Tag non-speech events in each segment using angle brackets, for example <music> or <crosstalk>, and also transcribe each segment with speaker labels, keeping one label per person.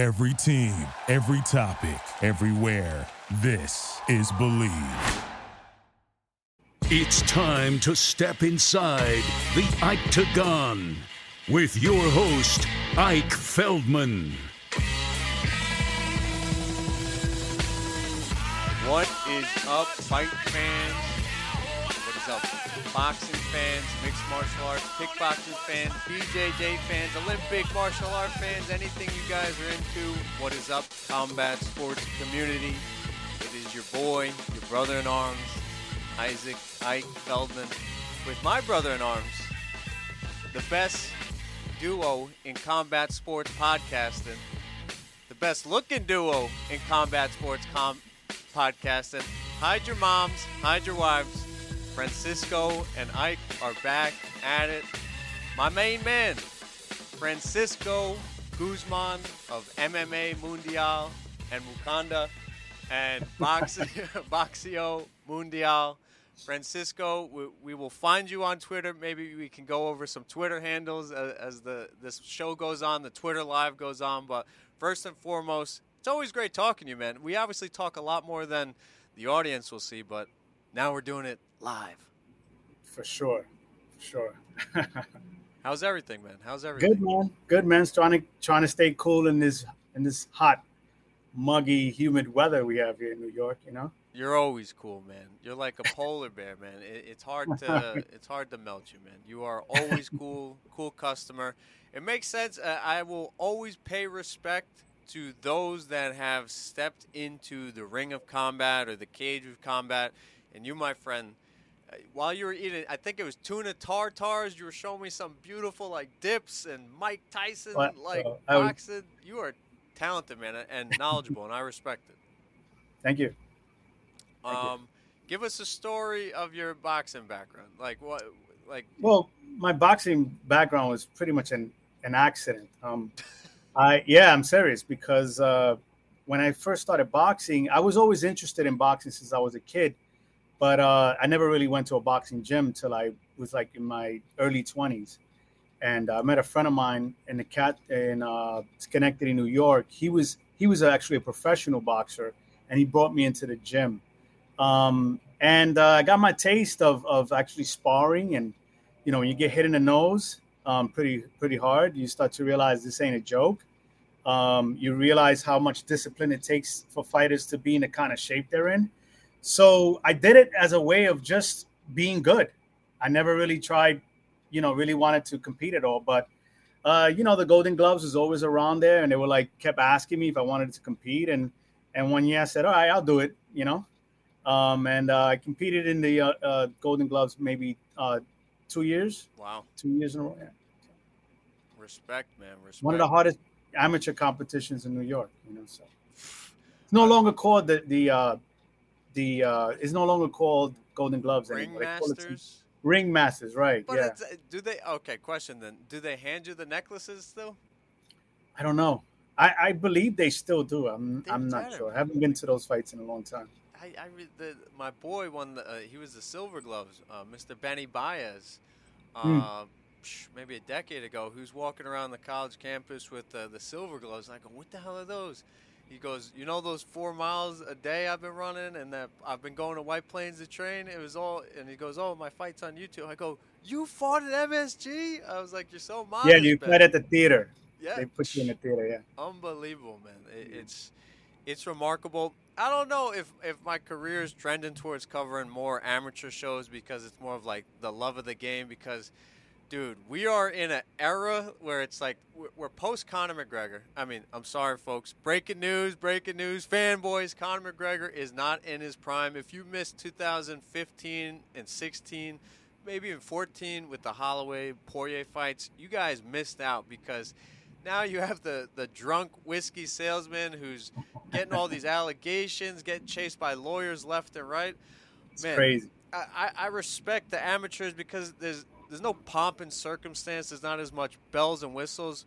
Speaker 1: Every team, every topic, everywhere. This is Believe.
Speaker 2: It's time to step inside the Octagon with your host, Ike Feldman.
Speaker 3: What is up, fight fans? Boxing fans, mixed martial arts, kickboxing fans, BJJ fans, Olympic martial art fans, anything you guys are into? What is up, combat sports community? It is your boy, your brother in arms, Isaac Ike Feldman, with my brother in arms, the best duo in combat sports podcasting, the best looking duo in combat sports com- podcasting. Hide your moms, hide your wives. Francisco and Ike are back at it. My main man, Francisco Guzman of MMA Mundial and Mukanda and <laughs> Box- Boxeo Mundial. Francisco, we, we will find you on Twitter. Maybe we can go over some Twitter handles as, as the this show goes on, the Twitter live goes on. But first and foremost, it's always great talking to you, man. We obviously talk a lot more than the audience will see, but now we're doing it live.
Speaker 4: For sure, for sure. <laughs>
Speaker 3: How's everything, man? How's everything?
Speaker 4: Good man, good man. Trying to trying to stay cool in this in this hot, muggy, humid weather we have here in New York. You know.
Speaker 3: You're always cool, man. You're like a polar <laughs> bear, man. It, it's hard to <laughs> it's hard to melt you, man. You are always cool, cool customer. It makes sense. Uh, I will always pay respect to those that have stepped into the ring of combat or the cage of combat. And you, my friend, uh, while you were eating, I think it was tuna tartars. You were showing me some beautiful like dips and Mike Tyson like
Speaker 4: I would-
Speaker 3: boxing. You are talented, man, and knowledgeable, and I respect it.
Speaker 4: Thank you. Thank you.
Speaker 3: Um, give us a story of your boxing background. Like what? Like
Speaker 4: Well, my boxing background was pretty much an an accident. Um, <laughs> I yeah, I'm serious because uh, when I first started boxing, I was always interested in boxing since I was a kid, but uh, I never really went to a boxing gym till I was like in my early 20s. And I met a friend of mine in the cat in uh, Schenectady, New York. He was he was actually a professional boxer, and he brought me into the gym. Um, and uh, I got my taste of of actually sparring, and you know, when you get hit in the nose, um, pretty pretty hard, you start to realize this ain't a joke. Um, you realize how much discipline it takes for fighters to be in the kind of shape they're in. So I did it as a way of just being good. I never really tried, you know, really wanted to compete at all. But uh, you know, the Golden Gloves was always around there, and they were like kept asking me if I wanted to compete, and and one year I said, all right, I'll do it. You know, um, and uh, I competed in the uh, uh, Golden Gloves maybe uh, two years,
Speaker 3: wow,
Speaker 4: two years in a row. Yeah.
Speaker 3: respect, man. Respect.
Speaker 4: One of the hardest amateur competitions in New York. You know, so it's no longer called the the uh, the uh, it's no longer called Golden Gloves
Speaker 3: ring
Speaker 4: anymore.
Speaker 3: Masters.
Speaker 4: Ring Masters, right?
Speaker 3: But
Speaker 4: yeah.
Speaker 3: uh, do they? Okay, question then. Do they hand you the necklaces still?
Speaker 4: I don't know. I, I believe they still do. I'm
Speaker 3: They
Speaker 4: I'm not sure. I haven't been to those fights in a long time.
Speaker 3: I, I re- the, my boy won the. Uh, he was the Silver Gloves, uh, Mr. Benny Baez. Uh,
Speaker 4: Hmm.
Speaker 3: psh, Maybe a decade ago, who's walking around the college campus with uh, the silver gloves. And I go, "What the hell are those?" He goes, "You know those four miles a day I've been running, and that I've been going to White Plains to train. It was all." And he goes, "Oh, my fight's on YouTube." I go, "You fought at MSG?" I was like, "You're so modest."
Speaker 4: yeah, you
Speaker 3: Ben."
Speaker 4: fight at the theater.
Speaker 3: Yeah,
Speaker 4: They put you in the theater. Yeah.
Speaker 3: unbelievable, man. It, it's it's remarkable. I don't know if if my career is trending towards covering more amateur shows because it's more of like the love of the game. Because, dude, we are in an era where it's like we're, post Conor McGregor. I mean, I'm sorry, folks. Breaking news, breaking news, fanboys. Conor McGregor is not in his prime. If you missed 2015 and 16, maybe even 14 with the Holloway Poirier fights, you guys missed out because now you have the, the drunk whiskey salesman who's getting all these <laughs> allegations, getting chased by lawyers left and right.
Speaker 4: It's
Speaker 3: Man,
Speaker 4: crazy.
Speaker 3: I, I- I respect the amateurs because there's there's no pomp and circumstance. There's not as much bells and whistles.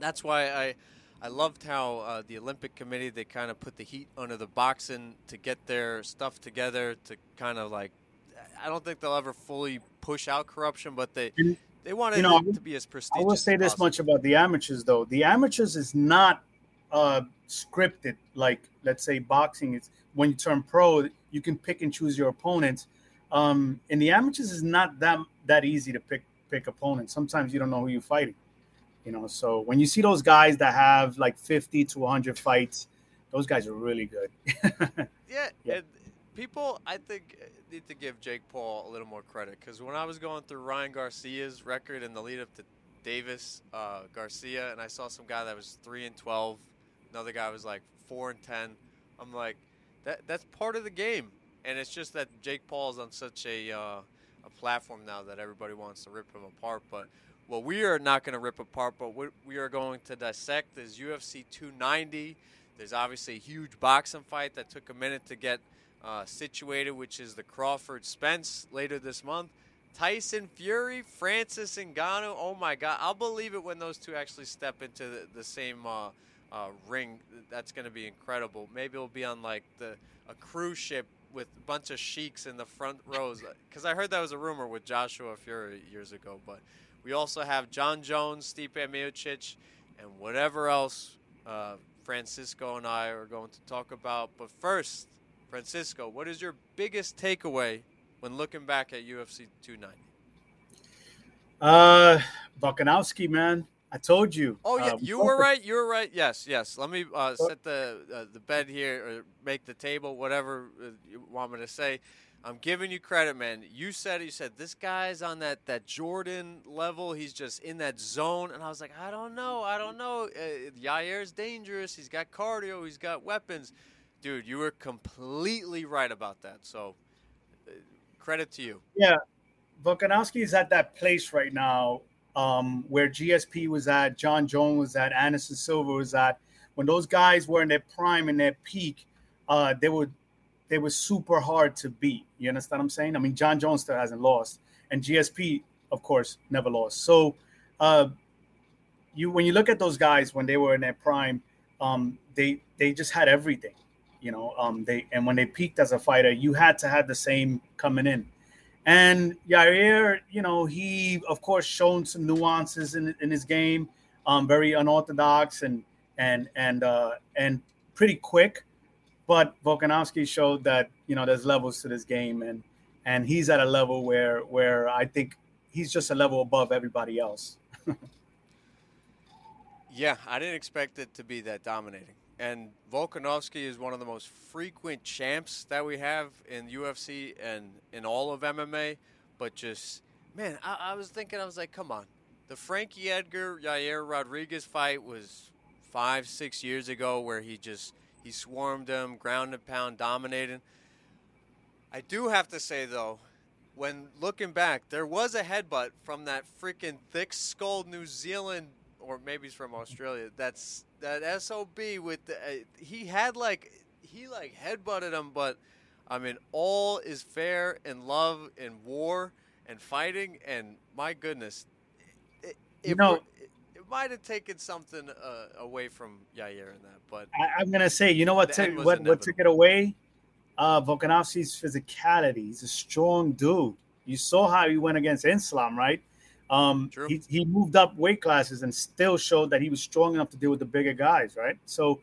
Speaker 3: That's why I I loved how uh, the Olympic Committee they kind of put the heat under the boxing to get their stuff together to kind of like I don't think they'll ever fully push out corruption, but they
Speaker 4: And,
Speaker 3: they wanted
Speaker 4: you know,
Speaker 3: it to be as prestigious.
Speaker 4: I will say this
Speaker 3: possible.
Speaker 4: much about the amateurs, though: the amateurs is not uh, scripted like let's say boxing It's when you turn pro you can pick and choose your opponents um, in the amateurs is not that that easy to pick pick opponents sometimes you don't know who you're fighting you know so when you see those guys that have like 50 to 100 fights those guys are really good <laughs>
Speaker 3: yeah,
Speaker 4: Yeah.
Speaker 3: And people, I think, need to give Jake Paul a little more credit because when I was going through Ryan Garcia's record in the lead up to Davis uh, Garcia, and I saw some guy that was three and twelve, another guy was like four and ten. I'm like, that that's part of the game, and it's just that Jake Paul's on such a uh, a platform now that everybody wants to rip him apart. But what we are not going to rip apart, but what we are going to dissect is UFC 290. There's obviously a huge boxing fight that took a minute to get uh, situated, which is the Crawford Spence later this month. Tyson Fury, Francis Ngannou. Oh my God, I'll believe it when those two actually step into the, the same uh, uh, ring. That's going to be incredible. Maybe it'll be on like the a cruise ship with a bunch of sheiks in the front rows. Because I heard that was a rumor with Joshua Fury years ago. But we also have Jon Jones, Stipe Miocic, and whatever else uh, Francisco and I are going to talk about. But first, Francisco, what is your biggest takeaway when looking back at UFC 290?
Speaker 4: uh Volkanovski, man i told you
Speaker 3: Oh yeah,
Speaker 4: uh,
Speaker 3: you were right. You were right. Yes, yes. Let me uh, set the uh, the bed here, or make the table, whatever uh, you want me to say. I'm giving you credit, man. You said. You said this guy's on that that Jordan level. He's just in that zone, and I was like, I don't know, I don't know. Uh, Yair's dangerous. He's got cardio. He's got weapons. Dude, you were completely right about that. So, uh, credit to you.
Speaker 4: Yeah, Volkanovski is at that place right now um, where GSP was at, Jon Jones was at, Anderson Silva was at. When those guys were in their prime and their peak, uh, they were they were super hard to beat. You understand what I'm saying? I mean, Jon Jones still hasn't lost, and GSP, of course, never lost. So, uh, you when you look at those guys when they were in their prime, um, they they just had everything. You know, um, they and when they peaked as a fighter, you had to have the same coming in. And Yair, you know, he of course shown some nuances in in his game, um, very unorthodox and and and uh, and pretty quick. But Volkanovski showed that you know there's levels to this game, and and he's at a level where where I think he's just a level above everybody else. <laughs>
Speaker 3: Yeah, I didn't expect it to be that dominating. And Volkanovski is one of the most frequent champs that we have in UFC and in all of MMA. But just, man, I, I was thinking, I was like, come on. The Frankie Edgar Yair Rodriguez fight was five, six years ago where he just, he swarmed him, ground and pound, dominated. I do have to say, though, when looking back, there was a headbutt from that freaking thick skulled New Zealand, or maybe he's from Australia. That's that sob with the, uh, he had like he like headbutted him, but I mean, all is fair in love and war and fighting, and my goodness, it, it,
Speaker 4: You know-
Speaker 3: it, it might have taken something uh, away from Yair in that, but
Speaker 4: I, I'm gonna say, you know what? Took what what took it away? Uh, Volkanovski's physicality. He's a strong dude. You saw how he went against Islam, right? Um, he, he moved up weight classes and still showed that he was strong enough to deal with the bigger guys, right? So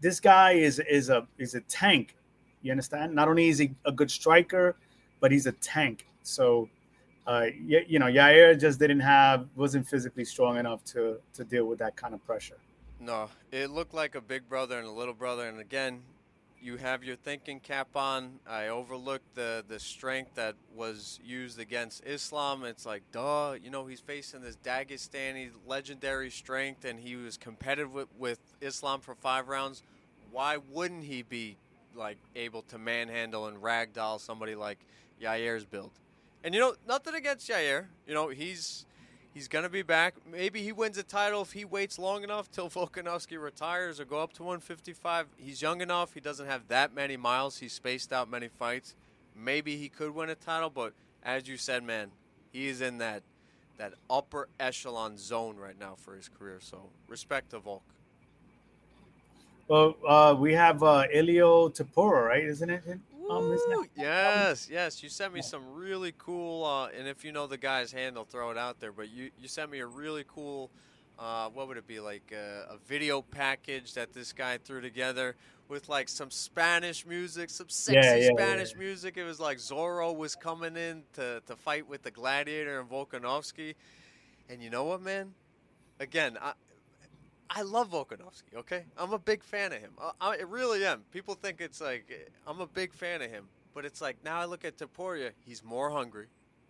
Speaker 4: this guy is is a is a tank. You understand? Not only is he a good striker, but he's a tank. So uh, you, you know, Yair just didn't have wasn't physically strong enough to to deal with that kind of pressure.
Speaker 3: No, it looked like a big brother and a little brother. And again, you have your thinking cap on. I overlooked the the strength that was used against Islam. It's like, duh, you know, he's facing this Dagestani legendary strength, and he was competitive with, with Islam for five rounds. Why wouldn't he be like able to manhandle and ragdoll somebody like Yair's build? And you know, nothing against Yair. You know, he's He's going to be back. Maybe he wins a title if he waits long enough till <laughs> Volkanovski retires or go up to 155. He's young enough. He doesn't have that many miles. He's spaced out many fights. Maybe he could win a title, but as you said, man, he is in that that upper echelon zone right now for his career. So respect to Volk.
Speaker 4: Well, uh, we have uh, Ilia Topuria, right? Isn't it? Um, isn't
Speaker 3: Woo!
Speaker 4: it-
Speaker 3: yes, yes. You sent me some really cool, uh, and if you know the guy's handle, throw it out there. But you, you sent me a really cool uh, what would it be like uh, a video package that this guy threw together with like some Spanish music, some sexy
Speaker 4: Yeah, yeah,
Speaker 3: Spanish
Speaker 4: yeah.
Speaker 3: music. It was like Zorro was coming in to, to fight with the Gladiator and Volkanovski. And you know what, man? Again, I, I love Volkanovski. Okay, I'm a big fan of him. I, I really am. People think it's like I'm a big fan of him, but it's like now I look at Topuria. He's more hungry.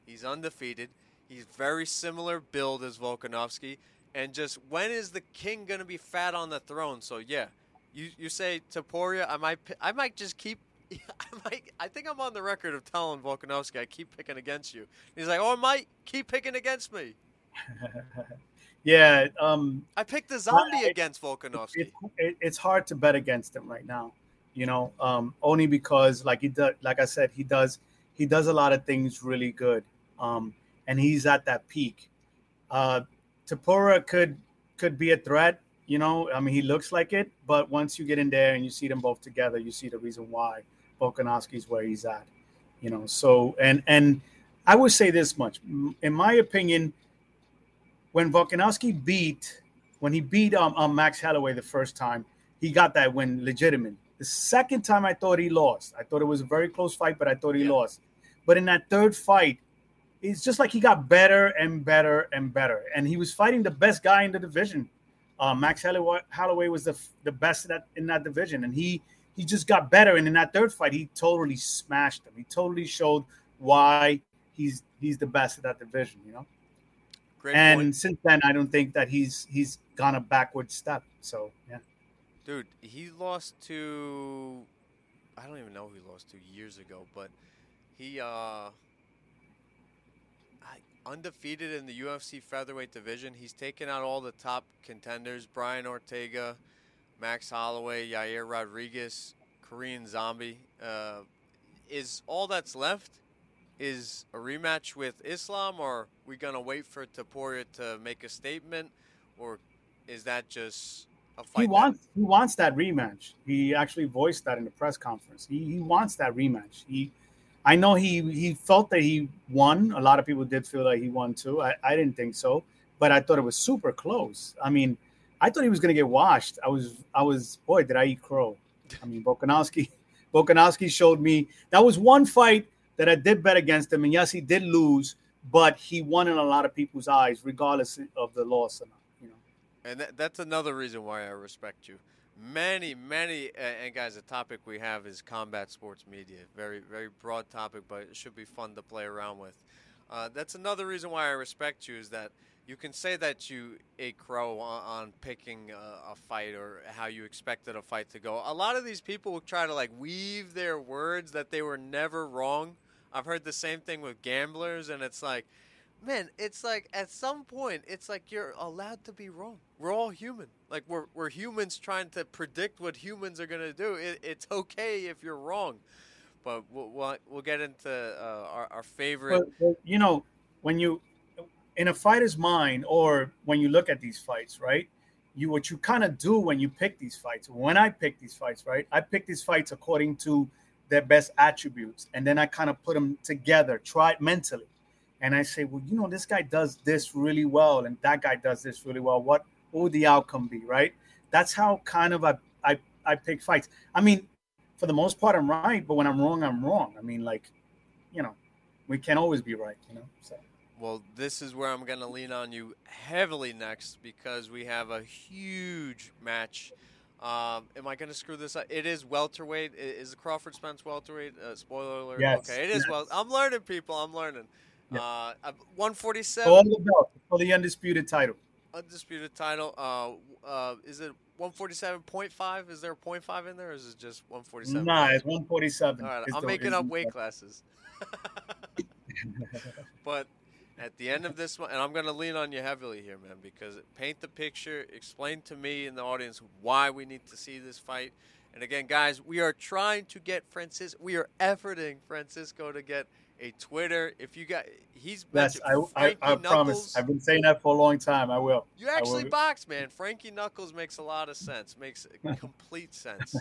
Speaker 3: He's undefeated. He's very similar build as Volkanovski. And just when is the king gonna be fat on the throne? So yeah, you you say Topuria. I might I might just keep. <laughs> I might. I think I'm on the record of telling Volkanovski I keep picking against you. He's like, oh, Mike, keep picking against me. <laughs>
Speaker 4: Yeah, um,
Speaker 3: I picked the zombie
Speaker 4: I-
Speaker 3: against Volkanovski.
Speaker 4: it, it, it's hard to bet against him right now. You know, um, only because like he does, like I said, he does he does a lot of things really good, um, and he's at that peak. Uh, Topuria could could be a threat. You know, I mean, he looks like it, but once you get in there and you see them both together, you see the reason why Volkanovski's where he's at. You know, so and and I would say this much, in my opinion, when Volkanovski beat when he beat um, um Max Holloway the first time, he got that win legitimate. The second time, I thought he lost. I thought it was a very close fight, but I thought he
Speaker 3: Yeah.
Speaker 4: lost. But in that third fight, it's just like he got better and better and better, and he was fighting the best guy in the division. Uh, Max Holloway, Holloway was the the best in that in that division, and he he just got better. And in that third fight, he totally smashed him. He totally showed why he's he's the best at that division. You know
Speaker 3: Great
Speaker 4: and
Speaker 3: point.
Speaker 4: since then i don't think that he's he's gone a backward step so yeah
Speaker 3: Dude, he lost to I don't even know who he lost to years ago, but he uh undefeated in the UFC featherweight division. He's taken out all the top contenders: Brian Ortega, Max Holloway, Yair Rodriguez, Korean Zombie. Uh, is all that's left is a rematch with Islam, or are we gonna wait for Topuria to make a statement, or is that just a fight?
Speaker 4: he
Speaker 3: that-
Speaker 4: wants he wants that rematch. He actually voiced that in the press conference. He, he wants that rematch. He i know he he felt that he won. A lot of people did feel that he won too. I, I didn't think so but i thought it was super close. I mean i thought he was to get washed. I was i was boy did i eat crow. I mean Volkanovski <laughs> Volkanovski showed me that was one fight that I did bet against him, and yes, he did lose, but he won in a lot of people's eyes, regardless of the loss or not. You know,
Speaker 3: And that, that's another reason why I respect you. Many, many, uh, and guys, the topic we have is combat sports media. Very, very broad topic, but it should be fun to play around with. Uh, that's another reason why I respect you is that you can say that you a crow on, on picking a, a fight or how you expected a fight to go. A lot of these people will try to like weave their words that they were never wrong. I've heard the same thing with gamblers, and it's like, man, it's like at some point, it's like you're allowed to be wrong. We're all human. Like we're we're humans trying to predict what humans are gonna do. It, it's okay if you're wrong, but we'll we'll, we'll get into uh, our our favorite.
Speaker 4: but, you know, when you in a fighter's mind, or when you look at these fights, right? You what you kind of do when you pick these fights. When I pick these fights, right? I pick these fights according to their best attributes, and then I kind of put them together, try it mentally, and I say, well, you know, this guy does this really well, and that guy does this really well. What what would the outcome be, right? That's how kind of I I, I pick fights. I mean, for the most part, I'm right, but when I'm wrong, I'm wrong. I mean, like, you know, we can't always be right, you know. So
Speaker 3: Well, this is where I'm going to lean on you heavily next because we have a huge match. Um, am I going to screw this up? It is welterweight. Is the Crawford Spence welterweight? Uh, spoiler alert.
Speaker 4: Yes,
Speaker 3: Okay, it is
Speaker 4: yes.
Speaker 3: well. I'm learning, people. I'm learning.
Speaker 4: Yeah.
Speaker 3: Uh, uh, 147
Speaker 4: for all the belt, for the undisputed title.
Speaker 3: undisputed title. Uh, uh, is it 147.5? Is there a five in there, or is it just 147?
Speaker 4: Nah, it's 147.
Speaker 3: All right,
Speaker 4: It's
Speaker 3: I'm making up weight classes. <laughs> <laughs> but at the end of this one, and I'm going to lean on you heavily here, man, because paint the picture, explain to me and the audience why we need to see this fight. And again, guys, we are trying to get Francis. We are efforting Francisco to get a Twitter. If you got, he's
Speaker 4: Yes, I, I, I promise. I've been saying that for a long time. I will.
Speaker 3: You
Speaker 4: I will
Speaker 3: actually box, man. Frankie Knuckles makes a lot of sense. Makes <laughs> complete sense.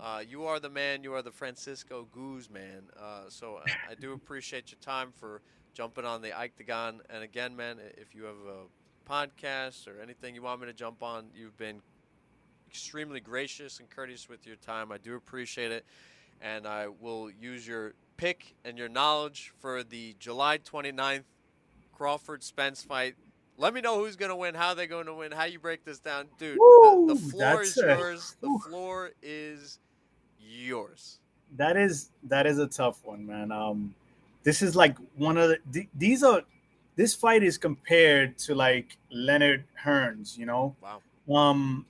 Speaker 3: Uh, you are the man. You are the Francisco Goose man. Uh, so I, I do appreciate your time for jumping on the Octagon. And again, man, if you have a podcast or anything you want me to jump on, you've been extremely gracious and courteous with your time. I do appreciate it. And I will use your pick and your knowledge for the July 29th Crawford Spence fight. Let me know who's going to win, how they're going to win, how you break this down. Dude,
Speaker 4: Woo,
Speaker 3: the, the floor is
Speaker 4: a-
Speaker 3: yours. The floor is yours.
Speaker 4: that is that is a tough one, man. Um, this is like one of the these are this fight is compared to like Leonard Hearns, you know.
Speaker 3: Wow.
Speaker 4: Um,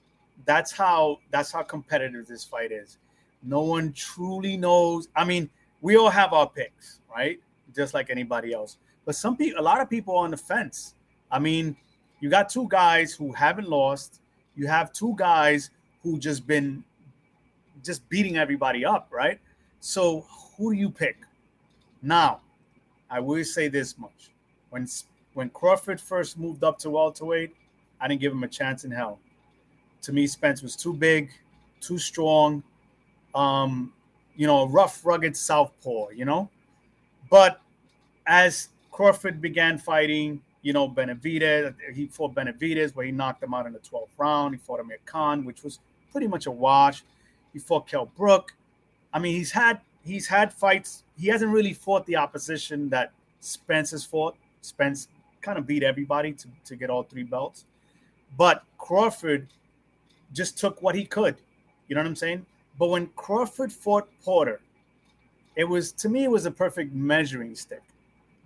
Speaker 4: that's how that's how competitive this fight is. No one truly knows. I mean, we all have our picks, right? Just like anybody else. But some people, a lot of people are on the fence. I mean, you got two guys who haven't lost. You have two guys who just been just beating everybody up, right? So who do you pick? Now, I will say this much: when when Crawford first moved up to welterweight, I didn't give him a chance in hell. To me, Spence was too big, too strong, um, you know, a rough, rugged southpaw, you know. But as Crawford began fighting, you know, Benavidez, he fought Benavidez where he knocked him out in the 12th round. He fought Amir Khan, which was pretty much a wash. He fought Kell Brook. I mean, he's had he's had fights. He hasn't really fought the opposition that Spence has fought. Spence kind of beat everybody to, to get all three belts. But Crawford just took what he could. You know what I'm saying? But when Crawford fought Porter, it was to me it was a perfect measuring stick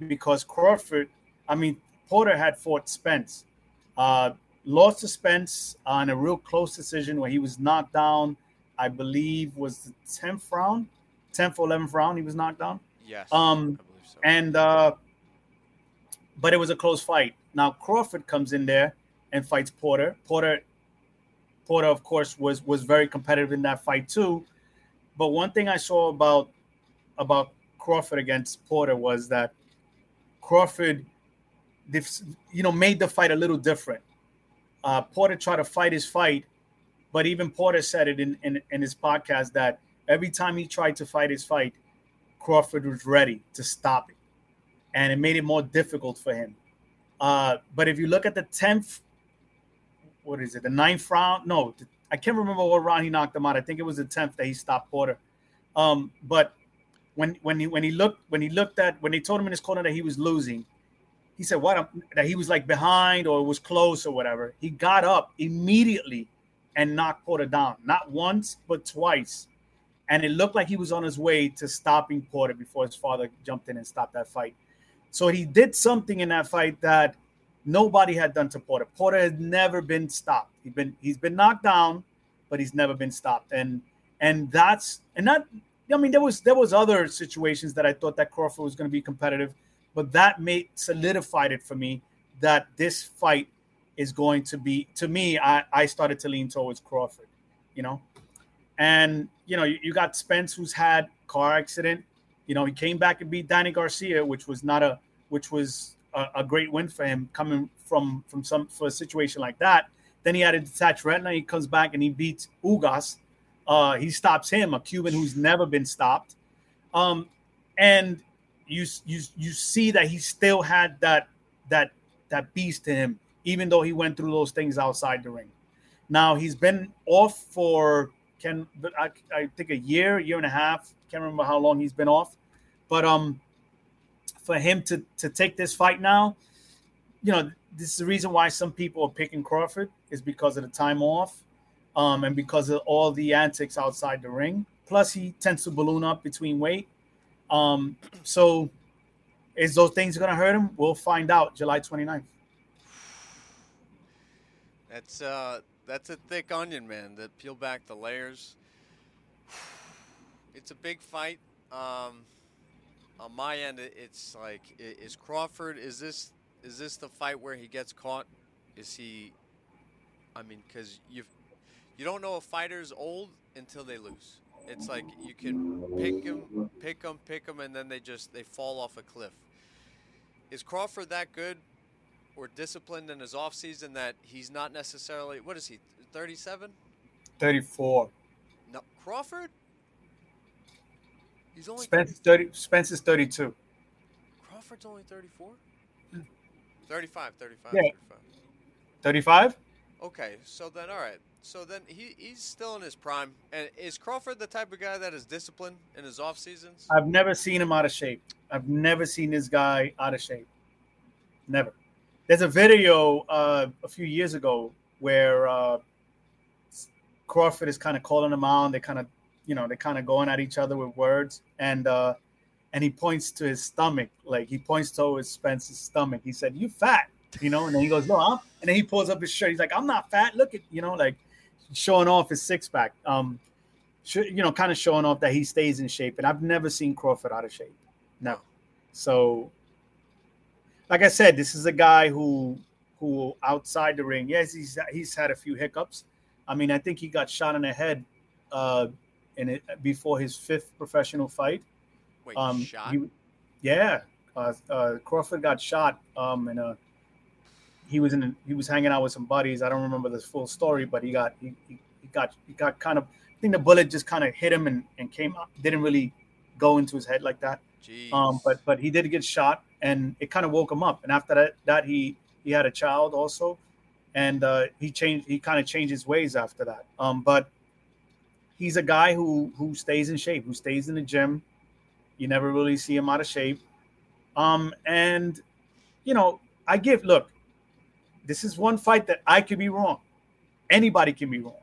Speaker 4: because Crawford, I mean Porter had fought Spence, uh, lost to Spence on a real close decision where he was knocked down. I believe was the tenth round, tenth or eleventh round. He was knocked down.
Speaker 3: Yes.
Speaker 4: Um,
Speaker 3: I believe so.
Speaker 4: and uh but it was a close fight. Now Crawford comes in there and fights Porter. Porter Porter of course was was very competitive in that fight too. But one thing I saw about about Crawford against Porter was that Crawford you know made the fight a little different. Uh, Porter tried to fight his fight, but even Porter said it in, in, in his podcast that every time he tried to fight his fight, Crawford was ready to stop it, and it made it more difficult for him. Uh, but if you look at the tenth, what is it? The ninth round? No, the- I can't remember what round he knocked him out. I think it was the tenth that he stopped Porter. Um, but when when he when he looked when he looked at when they told him in his corner that he was losing, he said what I'm- that he was like behind or was close or whatever. He got up immediately and knocked Porter down, not once but twice and it looked like he was on his way to stopping Porter before his father jumped in and stopped that fight. So he did something in that fight that nobody had done to Porter. Porter had never been stopped. He's been he's been knocked down, but he's never been stopped. And and that's and that I mean there was there was other situations that I thought that Crawford was going to be competitive, but that made solidified it for me that this fight is going to be to me I, I started to lean towards Crawford, you know. And you know, you, you got Spence who's had car accident. You know, he came back and beat Danny Garcia, which was not a which was a, a great win for him coming from from some for a situation like that. Then he had a detached retina. He comes back and he beats Ugas. Uh, he stops him, a Cuban who's never been stopped. Um, and you you you see that he still had that that that beast to him, even though he went through those things outside the ring. Now he's been off for can but I, I think a year, year and a half. Can't remember how long he's been off, but um, for him to to take this fight now, you know, this is the reason why some people are picking Crawford is because of the time off, um, and because of all the antics outside the ring. Plus, he tends to balloon up between weight. Um, so, is those things going to hurt him? We'll find out July 29th.
Speaker 3: That's uh, that's a thick onion, man. That peel back the layers. <sighs> It's a big fight. Um, on my end, it's like, is Crawford? Is this is this the fight where he gets caught? Is he? I mean, because you you don't know a fighter's old until they lose. It's like you can pick him, pick him, pick him, and then they just they fall off a cliff. Is Crawford that good? Or disciplined in his offseason that he's not necessarily what is he 37
Speaker 4: 34.
Speaker 3: no crawford he's only
Speaker 4: Spence 30. Spence is 32.
Speaker 3: crawford's only 34 hmm. 35 35
Speaker 4: Yeah.
Speaker 3: 35
Speaker 4: 35.
Speaker 3: Okay, so then all right. So then he, he's still in his prime. And is Crawford the type of guy that is disciplined in his off seasons?
Speaker 4: I've never seen him out of shape. I've never seen this guy out of shape. Never. There's a video uh, a few years ago where uh, Crawford is kind of calling him out. They kind of, you know, they're kind of going at each other with words, and uh, and he points to his stomach, like he points towards Spence's stomach. He said, "You fat," you know, and then he goes, "No," I'm, and then he pulls up his shirt. He's like, "I'm not fat. Look at you know, like showing off his six pack." Um, you know, kind of showing off that he stays in shape. And I've never seen Crawford out of shape. No. So, like I said, this is a guy who who outside the ring, yes, he's he's had a few hiccups. I mean, I think he got shot in the head uh, in it before his fifth professional fight.
Speaker 3: Wait, um, shot?
Speaker 4: He, yeah, uh, uh, Crawford got shot um, in a. He was in. He was hanging out with some buddies. I don't remember the full story, but he got he, he, he got he got kind of. I think the bullet just kind of hit him and, and came up. Didn't really go into his head like that.
Speaker 3: Jeez.
Speaker 4: Um, but but he did get shot, and it kind of woke him up. And after that, that he he had a child also, and uh, he changed. He kind of changed his ways after that. Um, but he's a guy who who stays in shape, who stays in the gym. You never really see him out of shape. Um, and you know, I give look. This is one fight that I could be wrong. Anybody can be wrong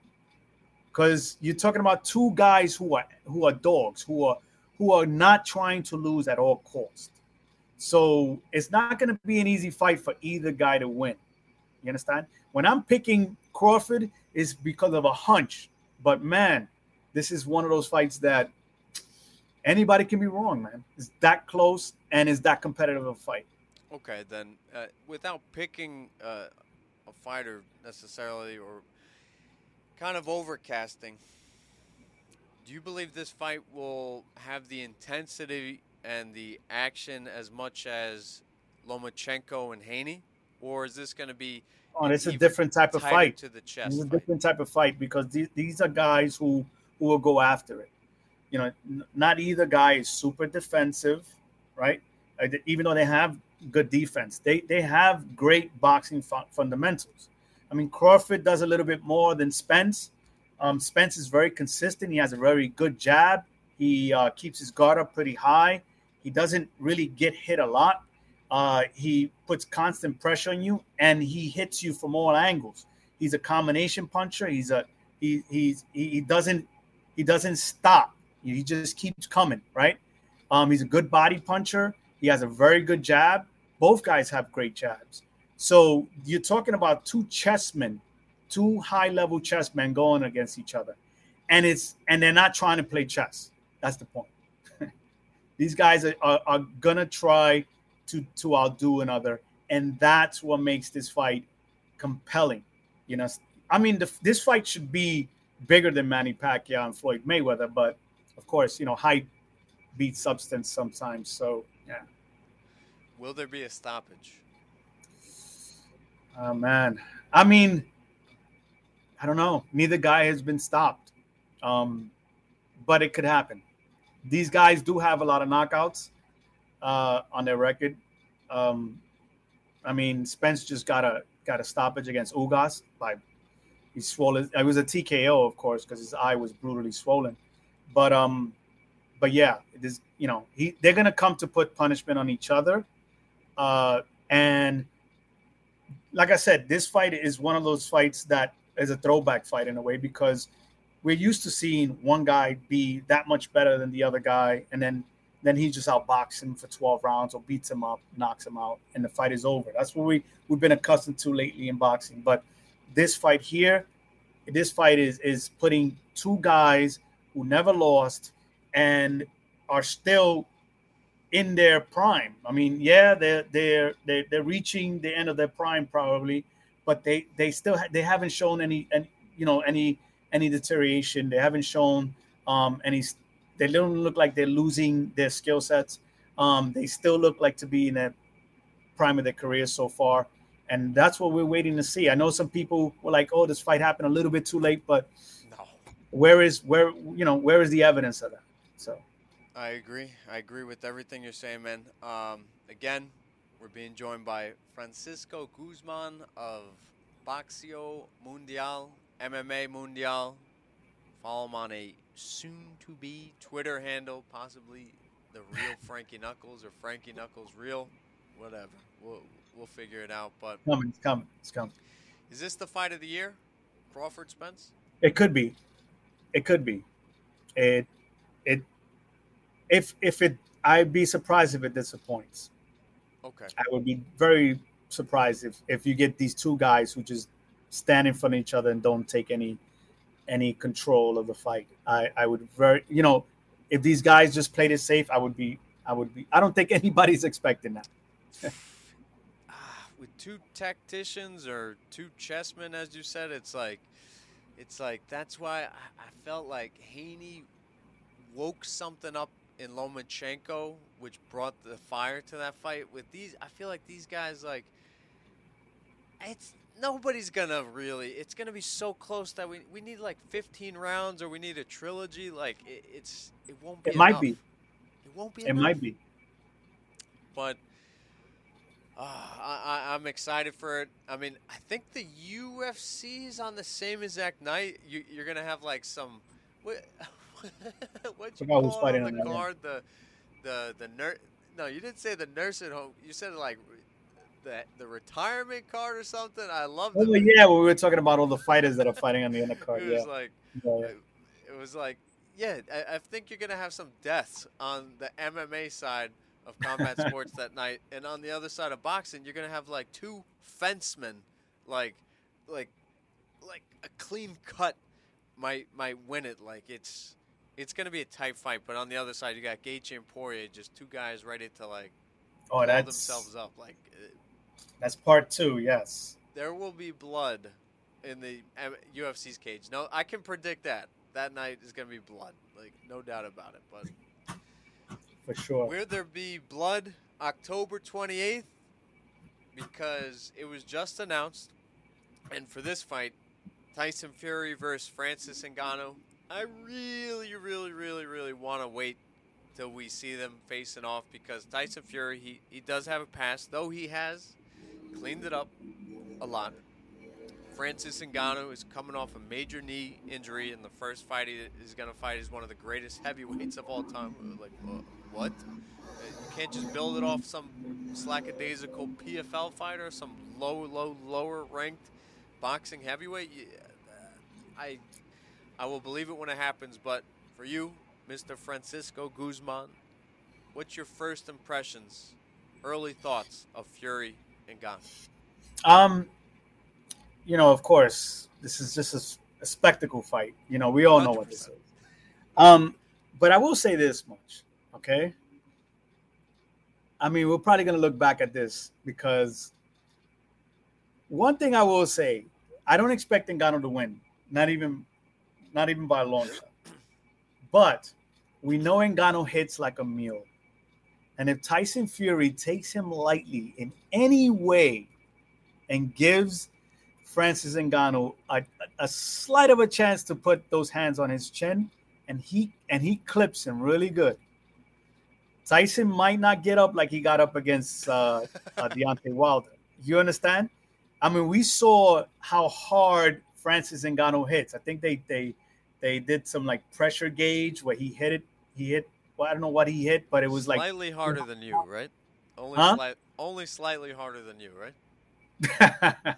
Speaker 4: because you're talking about two guys who are who are dogs, who are who are not trying to lose at all costs. So it's not going to be an easy fight for either guy to win. You understand? When I'm picking Crawford, is because of a hunch. But man, this is one of those fights that anybody can be wrong, man. It's that close and it's that competitive of a fight.
Speaker 3: Okay, then uh, without picking uh, a fighter necessarily or kind of overcasting, do you believe this fight will have the intensity and the action as much as Lomachenko and Haney, or is this going to be?
Speaker 4: Oh, it's a different type of fight.
Speaker 3: To the chest, it's
Speaker 4: a different type of fight because these, these are guys who who will go after it. You know, not either guy is super defensive, right? Even though they have good defense, they they have great boxing fundamentals. I mean, Crawford does a little bit more than Spence, um, Spence is very consistent. He has a very good jab. He uh, keeps his guard up pretty high. He doesn't really get hit a lot. Uh, he puts constant pressure on you, and he hits you from all angles. He's a combination puncher. He's a he he's he doesn't he doesn't stop. He just keeps coming, right? Um, he's a good body puncher. He has a very good jab. Both guys have great jabs. So you're talking about two chessmen two high level chessmen going against each other. And it's and they're not trying to play chess. That's the point. <laughs> These guys are, are, are, gonna try to to outdo another, and that's what makes this fight compelling. You know, I mean, the, this fight should be bigger than Manny Pacquiao and Floyd Mayweather, but of course, you know, height beats substance sometimes. So yeah.
Speaker 3: Will there be a stoppage?
Speaker 4: Oh man, I mean, I don't know. Neither guy has been stopped, um, but it could happen. These guys do have a lot of knockouts uh, on their record. Um, I mean, Spence just got a got a stoppage against Ugas by he's swollen. It was a TKO, of course, because his eye was brutally swollen. But um, but yeah, it is. You know, he they're gonna come to put punishment on each other, uh, and like I said, this fight is one of those fights that as a throwback fight in a way because we're used to seeing one guy be that much better than the other guy, and then then he just outboxes him for 12 rounds or beats him up, knocks him out, and the fight is over. That's what we we've been accustomed to lately in boxing. But this fight here, this fight is is putting two guys who never lost and are still in their prime. I mean, yeah, they're they're they're, they're reaching the end of their prime probably, but they they still ha- they haven't shown any and you know any any deterioration. They haven't shown um, any. They don't look like they're losing their skill sets. Um, they still look like to be in the prime of their career so far, and that's what we're waiting to see. I know some people were like, "Oh, this fight happened a little bit too late," but no. where is where you know where is the evidence of that? So,
Speaker 3: I agree. I agree with everything you're saying, man. Um, again, we're being joined by Francisco Guzman of Boxeo Mundial, MMA Mundial. Follow him on a soon-to-be Twitter handle, possibly the real <laughs> Frankie Knuckles or Frankie Knuckles real, whatever. We'll we'll figure it out. But
Speaker 4: coming, it's coming, it's coming.
Speaker 3: Is this the fight of the year, Crawford Spence?
Speaker 4: It could be. It could be. It it if if it I'd be surprised if it disappoints.
Speaker 3: Okay.
Speaker 4: I would be very surprised if if you get these two guys who just stand in front of each other and don't take any any control of the fight. I I would very you know if these guys just played it safe, I would be I would be I don't think <laughs> anybody's expecting that. <laughs>
Speaker 3: Ah, with two tacticians or two chessmen, as you said, it's like it's like that's why I, I felt like Haney woke something up in Lomachenko, which brought the fire to that fight. With these, I feel like these guys like it's nobody's gonna really. It's gonna be so close that we we need like 15 rounds or we need a trilogy. Like it, it's it won't be.
Speaker 4: It might be.
Speaker 3: It won't be.
Speaker 4: It
Speaker 3: enough.
Speaker 4: might be.
Speaker 3: But uh, I, I, I'm excited for it. I mean, I think the UFC is on the same exact night. You, you're gonna have like some. What, <laughs> what you
Speaker 4: who's
Speaker 3: call it
Speaker 4: fighting
Speaker 3: on the
Speaker 4: yeah.
Speaker 3: card? The the the nurse. No, you didn't say the nurse at home. You said like the the retirement card or something. I love
Speaker 4: Oh yeah, well, we were talking about all the fighters that are fighting on the undercard.
Speaker 3: It
Speaker 4: Yeah.
Speaker 3: was like
Speaker 4: Yeah, yeah.
Speaker 3: it was like, yeah, I, I think you're gonna have some deaths on the MMA side of combat <laughs> sports that night, and on the other side of boxing, you're gonna have like two fencemen, like, like, like a clean cut might might win it. Like it's it's gonna be a tight fight, but on the other side, you got Gaethje and Poirier, just two guys ready to like
Speaker 4: Oh, that's
Speaker 3: themselves up. Like
Speaker 4: that's part two. Yes.
Speaker 3: there will be blood in the um, UFC's cage. No, I can predict that. That night is going to be blood. Like, no doubt about it. But
Speaker 4: For sure.
Speaker 3: will there be blood October 28th? Because it was just announced. And for this fight, Tyson Fury versus Francis Ngannou, I really, really, really, really want to wait till we see them facing off because Tyson Fury, he, he does have a past, though he has cleaned it up a lot. Francis Ngannou is coming off a major knee injury and the first fight he is going to fight is one of the greatest heavyweights of all time. Like, what? Uh, You can't just build it off some slackadaisical PFL fighter, some low, low, lower ranked boxing heavyweight. Uh, I, I will believe it when it happens. But for you, Mr. Francisco Guzman, what's your first impressions, early thoughts of Fury and Ngannou?
Speaker 4: Um, you know, of course, this is just a spectacle fight. You know, we all know what this is. Um, but I will say this much, okay? I mean, we're probably gonna look back at this because one thing I will say, I don't expect Ngannou to win, not even, not even by a long shot. But we know Ngannou hits like a mule, and if Tyson Fury takes him lightly in any way and gives Francis Ngannou a, a slight of a chance to put those hands on his chin, and he and he clips him really good. Tyson might not get up like he got up against uh, uh, Deontay <laughs> Wilder. You understand? I mean, we saw how hard Francis Ngannou hits. I think they they they did some like pressure gauge where he hit it. He hit. Well, I don't know what he hit, but it was like
Speaker 3: slightly harder than you, right? Only
Speaker 4: Huh?
Speaker 3: slight, only slightly harder than you, right? <laughs>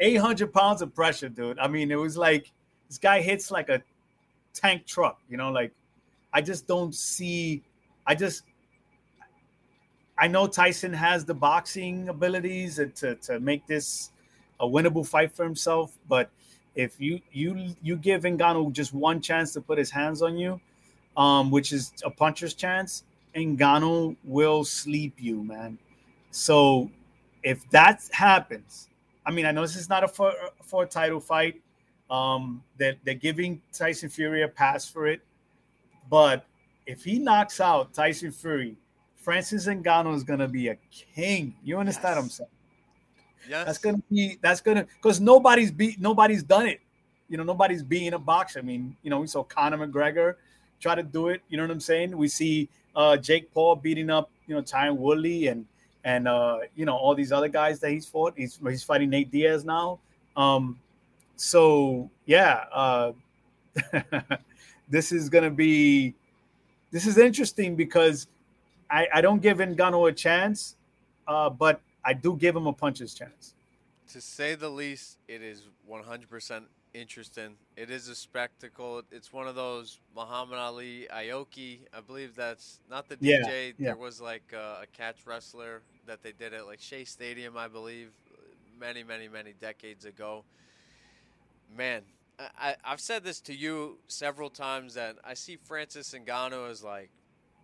Speaker 4: 800 pounds of pressure, dude. I mean, it was like this guy hits like a tank truck, you know, like I just don't see, I just, I know Tyson has the boxing abilities to, to make this a winnable fight for himself, but if you you you give Ngannou just one chance to put his hands on you, um, which is a puncher's chance, Ngannou will sleep you, man. So if that happens, I mean, I know this is not a for, for a title fight. Um, that they're, giving Tyson Fury a pass for it, but if he knocks out Tyson Fury, Francis Ngannou is gonna be a king. You understand what I'm saying?
Speaker 3: Yes.
Speaker 4: That's gonna be that's gonna because nobody's beat nobody's done it. You know, nobody's being a boxer. I mean, you know, we saw Conor McGregor try to do it. You know what I'm saying? We see uh Jake Paul beating up, you know, Tyron Woodley and and uh, you know, all these other guys that he's fought. He's he's fighting Nate Diaz now. Um, so yeah, uh, <laughs> this is gonna be this is interesting because I, I don't give Ngannou a chance, uh, but I do give him a puncher's chance.
Speaker 3: To say the least, it is 100% interesting. It is a spectacle. It's one of those Muhammad Ali, Aoki. I believe that's not the DJ.
Speaker 4: Yeah, yeah.
Speaker 3: There was like a, a catch wrestler that they did at like Shea Stadium, I believe, many, many, many decades ago. Man, I, I, have said this to you several times that I see Francis Ngannou as like,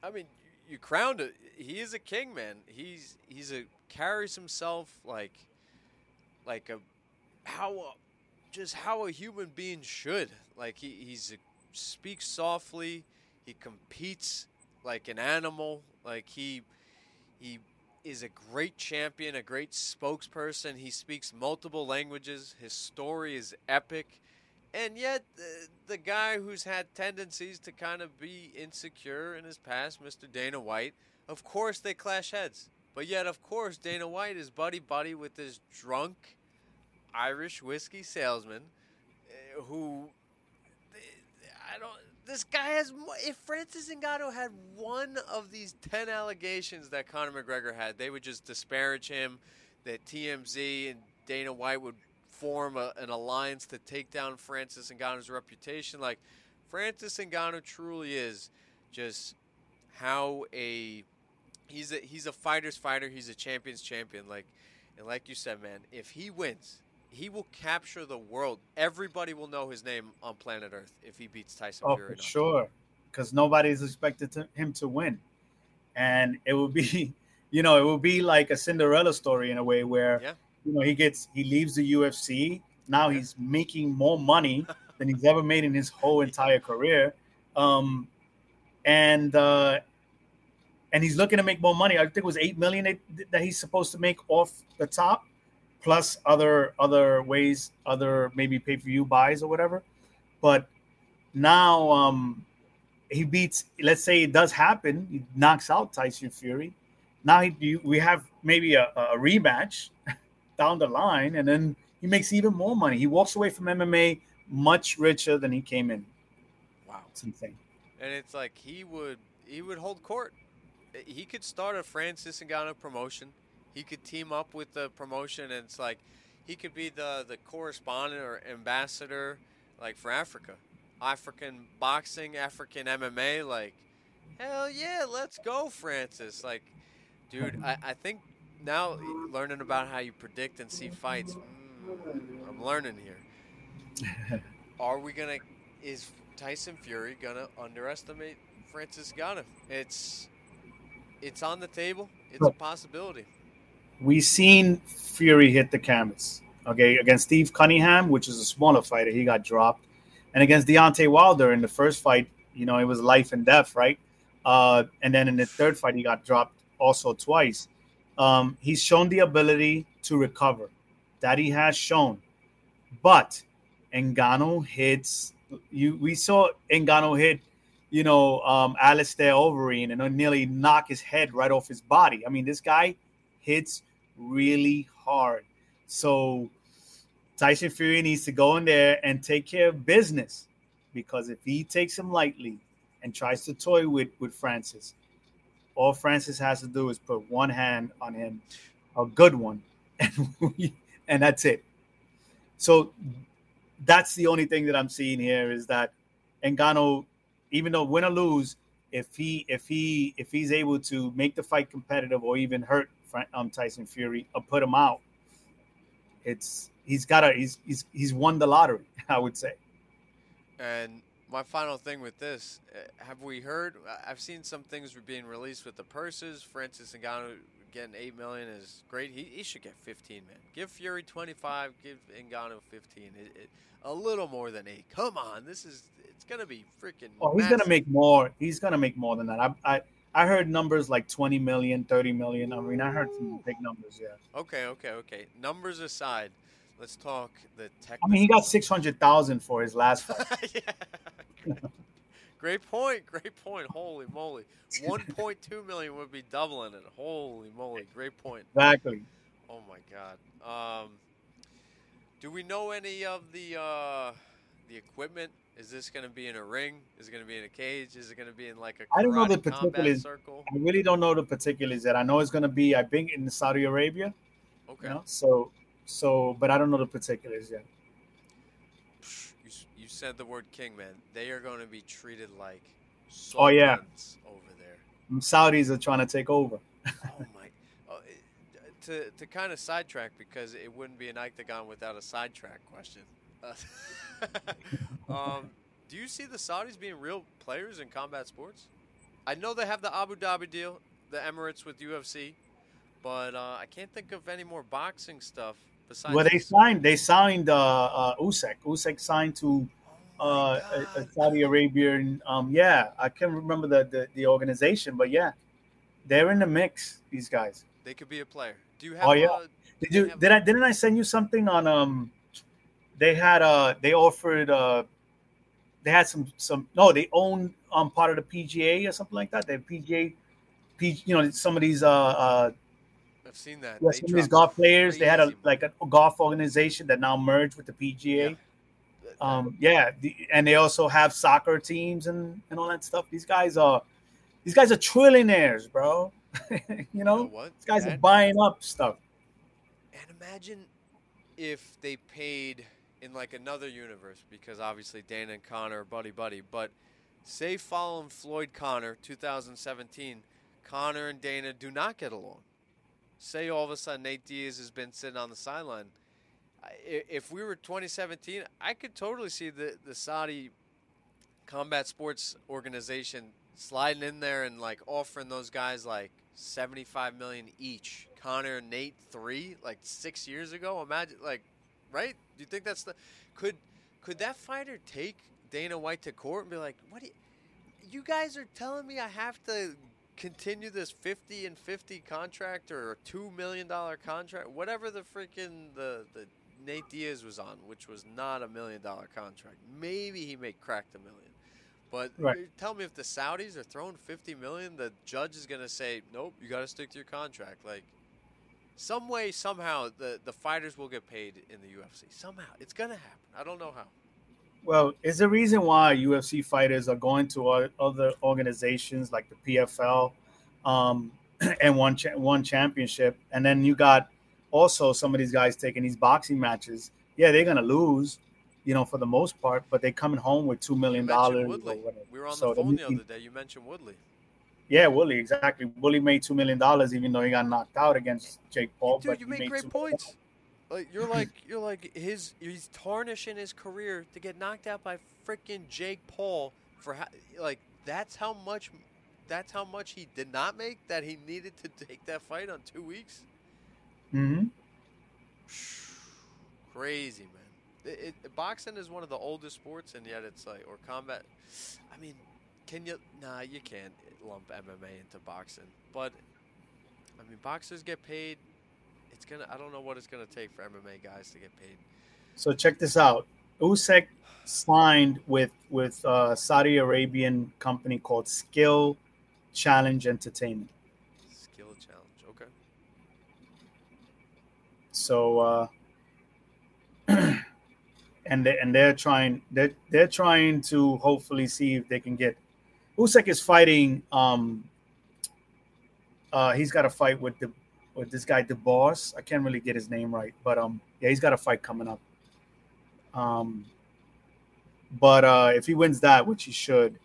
Speaker 3: I mean, you crowned it. He is a king, man. He's he's a carries himself like like a how just how a human being should. Like he he's a, speaks softly. He competes like an animal. Like he he is a great champion, a great spokesperson. He speaks multiple languages. His story is epic. And yet, the, the guy who's had tendencies to kind of be insecure in his past, Mr. Dana White, of course they clash heads. But yet, of course, Dana White is buddy buddy with this drunk Irish whiskey salesman uh, who I don't. This guy has. If Francis Ngannou had one of these ten allegations that Conor McGregor had, they would just disparage him. That TMZ and Dana White would form a, an alliance to take down Francis Ngannou's reputation. Like Francis Ngannou truly is just how a he's a he's a fighter's fighter. He's a champion's champion. Like and like you said, man, if he wins, he will capture the world. Everybody will know his name on planet Earth if he beats Tyson
Speaker 4: oh,
Speaker 3: Fury.
Speaker 4: For sure, because nobody's expected to, him to win, and it will be, <laughs> you know, it will be like a Cinderella story in a way where,
Speaker 3: yeah.
Speaker 4: You know, he gets he leaves the UFC. Now he's making more money <laughs> than he's ever made in his whole entire career, um, and uh, and he's looking to make more money. I think it was eight million that he's supposed to make off the top plus other other ways, other maybe pay per view buys or whatever. But now um, he beats. Let's say it does happen. He knocks out Tyson Fury. Now he, we have maybe a, a rematch <laughs> down the line, and then he makes even more money. He walks away from MMA much richer than he came in.
Speaker 3: Wow,
Speaker 4: it's insane.
Speaker 3: And it's like he would he would hold court. He could start a Francis Ngannou promotion he could team up with the promotion, and it's like he could be the the correspondent or ambassador, like for Africa, African boxing, African MMA. Like, hell yeah, let's go, Francis. Like, dude, I, I think now learning about how you predict and see fights, mm, I'm learning here. <laughs> Are we gonna? Is Tyson Fury gonna underestimate Francis Ngannou? It's it's on the table. It's a possibility
Speaker 4: we seen Fury hit the canvas. Okay, against Steve Cunningham, which is a smaller fighter, he got dropped, and against Deontay Wilder in the first fight, you know, it was life and death, right? Uh, and then in the third fight, he got dropped also twice. Um, he's shown the ability to recover, that he has shown, but Ngannou hits. You we saw Ngannou hit, you know, um, Alistair Overeem and nearly knock his head right off his body. I mean, this guy hits really hard. So Tyson Fury needs to go in there and take care of business because if he takes him lightly and tries to toy with with Francis, all Francis has to do is put one hand on him, a good one, <laughs> and we, and that's it. So that's the only thing that I'm seeing here is that Ngannou, even though win or lose, if he if he if he's able to make the fight competitive or even hurt um, Tyson Fury or put him out, it's he's got a he's he's he's won the lottery. <laughs> I would say.
Speaker 3: And my final thing with this, uh, have we heard? I've seen some things being released with the purses. Francis Ngannou getting eight million is great. He, he should get fifteen, man. Give Fury twenty five. Give Ngannou fifteen. It, it, a little more than eight. Come on, this is it's gonna be freaking.
Speaker 4: Oh, he's gonna make more. He's gonna make more than that. I, I I heard numbers like 20 million, 30 million. I mean, I heard some big numbers. Yeah.
Speaker 3: Okay, okay, okay. Numbers aside, let's talk the tech.
Speaker 4: I mean, he got 600,000 for his last <laughs> fight.
Speaker 3: Great point. Great point. Holy moly. 1.2 million would be doubling it. Holy moly. Great point.
Speaker 4: Exactly.
Speaker 3: Oh my god. Um, Do we know any of the uh, the equipment? Is this going to be in a ring? Is it going to be in a cage? Is it going to be in like a
Speaker 4: I don't know the particulars.
Speaker 3: circle?
Speaker 4: I really don't know the particulars yet. I know it's going to be, I think, in Saudi Arabia.
Speaker 3: Okay.
Speaker 4: You know, so so, but I don't know the particulars yet.
Speaker 3: You, you said the word king, man. They are going to be treated like
Speaker 4: Oh, yeah.
Speaker 3: over there.
Speaker 4: Saudis are trying to take over.
Speaker 3: Oh my! Oh, it, to to kind of sidetrack because it wouldn't be an octagon without a sidetrack question. Uh, <laughs> um, do you see the Saudis being real players in combat sports? I know they have the Abu Dhabi deal, the Emirates with UFC, but uh, I can't think of any more boxing stuff besides.
Speaker 4: Well, they signed. They signed uh, uh, Usyk. Usyk signed to
Speaker 3: Oh
Speaker 4: uh, a, a
Speaker 3: God.
Speaker 4: Saudi Arabian. Um, yeah, I can't remember the, the the organization, but yeah, they're in the mix. These guys.
Speaker 3: They could be a player. Do you have?
Speaker 4: Oh, yeah.
Speaker 3: uh,
Speaker 4: Did you
Speaker 3: have-
Speaker 4: did I didn't I send you something on um? They had uh they offered uh they had some some no they own um part of the PGA or something like that. They PGA, P you know some of these uh uh
Speaker 3: I've seen that.
Speaker 4: yeah, some of these golf players. They had a like a golf organization that now merged with the PGA.
Speaker 3: money.
Speaker 4: Um, yeah, the, and they also have soccer teams and and all that stuff. These guys are these guys are trillionaires, bro. you <laughs>
Speaker 3: You
Speaker 4: know,
Speaker 3: know
Speaker 4: these guys are buying up stuff.
Speaker 3: And imagine if they paid in like another universe, because obviously Dana and Conor are buddy buddy, but say following Floyd Conor 2017, Conor and Dana do not get along. Say all of a sudden Nate Diaz has been sitting on the sideline. If we were 2017, I could totally see the, the Saudi combat sports organization sliding in there and like offering those guys like 75 million each. Conor and Nate three like 6 years ago. Imagine like right? Do you think that's the could could that fighter take Dana White to court and be like, "What do you, you guys are telling me I have to continue this 50 and 50 contract or a 2 million dollar contract, whatever the freaking the the Nate Diaz was on, which was not a million dollar contract. Maybe he may crack the million. But
Speaker 4: Right.
Speaker 3: tell me if the Saudis are throwing 50 million, the judge is going to say, "Nope, you got to stick to your contract." Like some way somehow the the fighters will get paid in the UFC. Somehow. It's going to happen. I don't know how.
Speaker 4: Well, it's the reason why UFC fighters are going to other organizations like the PFL um, <clears throat> and one cha- one championship, and then you got also some of these guys taking these boxing matches. Yeah, they're gonna lose, you know, for the most part, but they're coming home with two million dollars.
Speaker 3: We were on
Speaker 4: So
Speaker 3: the phone the other day. You mentioned Woodley.
Speaker 4: Yeah, Wooly, exactly. Wooly made two million dollars, even though he got knocked out against Jake Paul.
Speaker 3: Dude,
Speaker 4: but
Speaker 3: you
Speaker 4: made
Speaker 3: great
Speaker 4: $2 million.
Speaker 3: Like you're like <clears throat> you're like his he's tarnishing his career to get knocked out by freaking Jake Paul for how, like that's how much that's how much he did not make that he needed to take that fight on 2 weeks.
Speaker 4: Mhm.
Speaker 3: Crazy, man. It, it, boxing is one of the oldest sports and yet it's like or combat I mean, can you Nah, you can't lump MMA into boxing. But I mean, boxers get paid it's gonna. I don't know what it's gonna take for MMA guys to get paid.
Speaker 4: So check this out. Usyk signed with with uh, Saudi Arabian company called Skill Challenge Entertainment.
Speaker 3: Skill challenge. Okay.
Speaker 4: So uh, <clears throat> and they, and they're trying they're they're trying to hopefully see if they can get Usyk is fighting um uh he's got a fight with the with this guy DeBoss. I can't really get his name right, but um yeah, he's got a fight coming up. Um but uh if he wins that, which he should,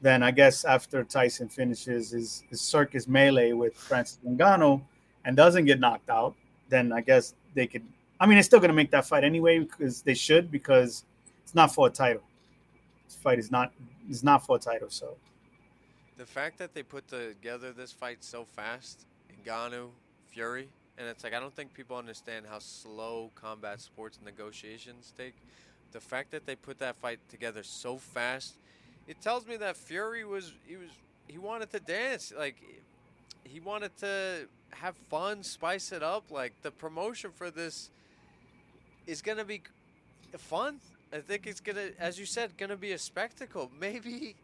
Speaker 4: then I guess after Tyson finishes his, his circus melee with Francis Ngannou and doesn't get knocked out, then I guess they could. I mean, they're still going to make that fight anyway because they should because it's not for a title. This fight is not is not for a title. So
Speaker 3: The fact that they put together this fight so fast, Fury, and it's like I don't think people understand how slow combat sports negotiations take. The fact that they put that fight together so fast, it tells me that Fury was he was he wanted to dance like he wanted to have fun, spice it up. Like the promotion for this is gonna be fun. I think it's gonna, as you said, gonna be a spectacle. <laughs> Maybe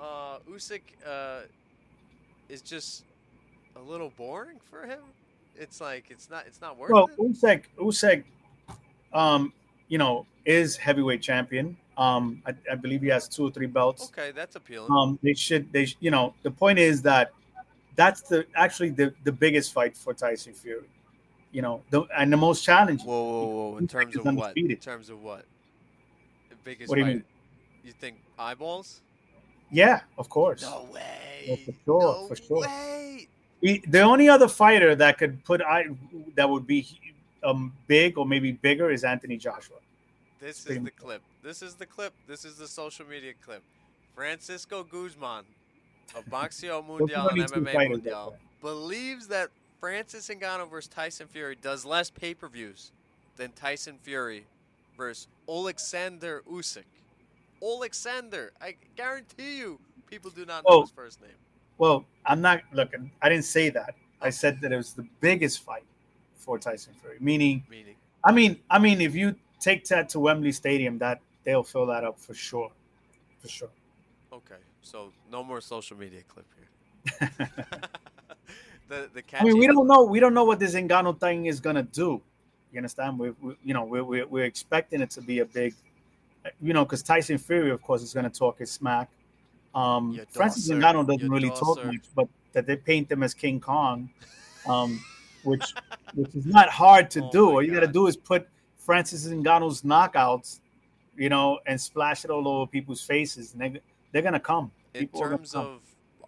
Speaker 3: uh, Usyk uh, is just a little boring for him. It's like it's not it's not worth
Speaker 4: well,
Speaker 3: it.
Speaker 4: Usyk Usyk um, you know, is heavyweight champion. Um, I, I believe he has two or three belts.
Speaker 3: Okay, that's appealing.
Speaker 4: Um, they should they sh- you know the point is that that's the actually the the biggest fight for Tyson Fury. You know, the, and the most challenging.
Speaker 3: whoa, whoa, whoa! In terms of what? In terms of what? The biggest
Speaker 4: What do you
Speaker 3: fight.
Speaker 4: mean?
Speaker 3: You think eyeballs?
Speaker 4: Yeah, of course.
Speaker 3: No way.
Speaker 4: Yeah, for sure,
Speaker 3: no
Speaker 4: for sure.
Speaker 3: way.
Speaker 4: He- the only other fighter that could put I that would be um big or maybe bigger is Anthony Joshua.
Speaker 3: This is the clip. This is the clip. This is the social media clip. Francisco Guzman of <laughs> Boxeo Mundial and MMA Mundial believes that Francis Ngannou versus Tyson Fury does less pay-per-views than Tyson Fury versus Alexander Usyk. Alexander, I guarantee you, people do not know
Speaker 4: Oh.
Speaker 3: his first name.
Speaker 4: Well, I'm not looking. I didn't say that. I said that it was the biggest fight for Tyson Fury. Meaning,
Speaker 3: Meaning,
Speaker 4: I mean, I mean, if you take that to Wembley Stadium, that they'll fill that up for sure, for sure.
Speaker 3: okay, so no more social media clip here. <laughs> <laughs> the the
Speaker 4: I mean, we don't know. We don't know what this Ngannou thing is gonna do. You understand? We, we you know, we're, we're we're expecting it to be a big, you know, because Tyson Fury, of course, is gonna talk his smack. Um,
Speaker 3: Your
Speaker 4: Francis
Speaker 3: dawser,
Speaker 4: Ngannou doesn't really talk much, but that they paint him as King Kong, um, which which is not hard to <laughs>
Speaker 3: Oh
Speaker 4: do. All you got to do is put Francis Ngannou's knockouts, you know, and splash it all over people's faces, and they they're gonna come.
Speaker 3: in
Speaker 4: People are
Speaker 3: terms
Speaker 4: come.
Speaker 3: of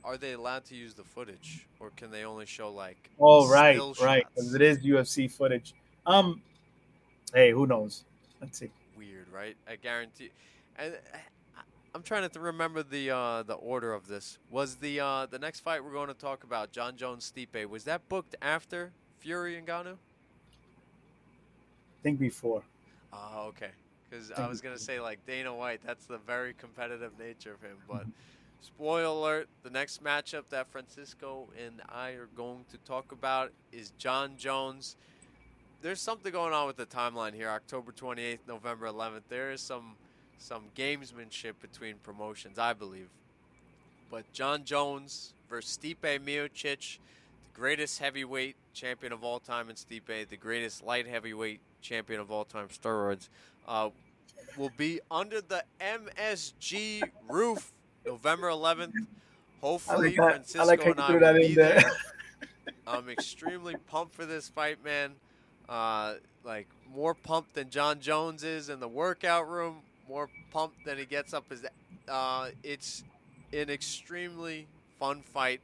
Speaker 3: are they allowed to use the footage or can they only show like
Speaker 4: Oh right, right, because it is UFC footage. Um, hey, who knows? Let's see.
Speaker 3: weird right i guarantee and i'm trying to remember the uh the order of this was the uh the next fight we're going to talk about jon jones stipe was that booked after fury and Ngannou?
Speaker 4: think before.
Speaker 3: oh okay because i was going to say like dana white that's the very competitive nature of him but <laughs> spoiler alert the next matchup that francisco and i are going to talk about is jon jones there's something going on with the timeline here. October 28th, November 11th. There is some some gamesmanship between promotions, I believe. But Jon Jones versus Stipe Miocic, the greatest heavyweight champion of all time in Stipe, the greatest light heavyweight champion of all time, steroids, uh, will be under the MSG roof November 11th. Hopefully,
Speaker 4: I like
Speaker 3: Francisco
Speaker 4: I like
Speaker 3: and I will be
Speaker 4: there.
Speaker 3: there. <laughs> I'm extremely pumped for this fight, man. Uh, like more pumped than Jon Jones is in the workout room. More pumped than he gets up his. Uh, it's an extremely fun fight,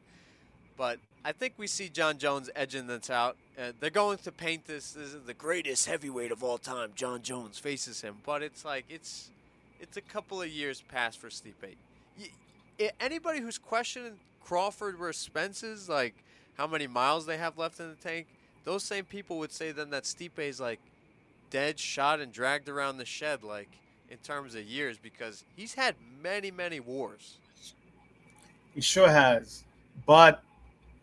Speaker 3: but I think we see Jon Jones edging this out. Uh, they're going to paint this. This is the greatest heavyweight of all time. Jon Jones faces him, but it's like it's it's a couple of years past for Stipe. Y- i- anybody who's questioning Crawford versus Spence's like how many miles they have left in the tank, those same people would say then that Stipe is like dead, shot, and dragged around the shed, like in terms of years, because he's had many, many wars.
Speaker 4: He sure has, but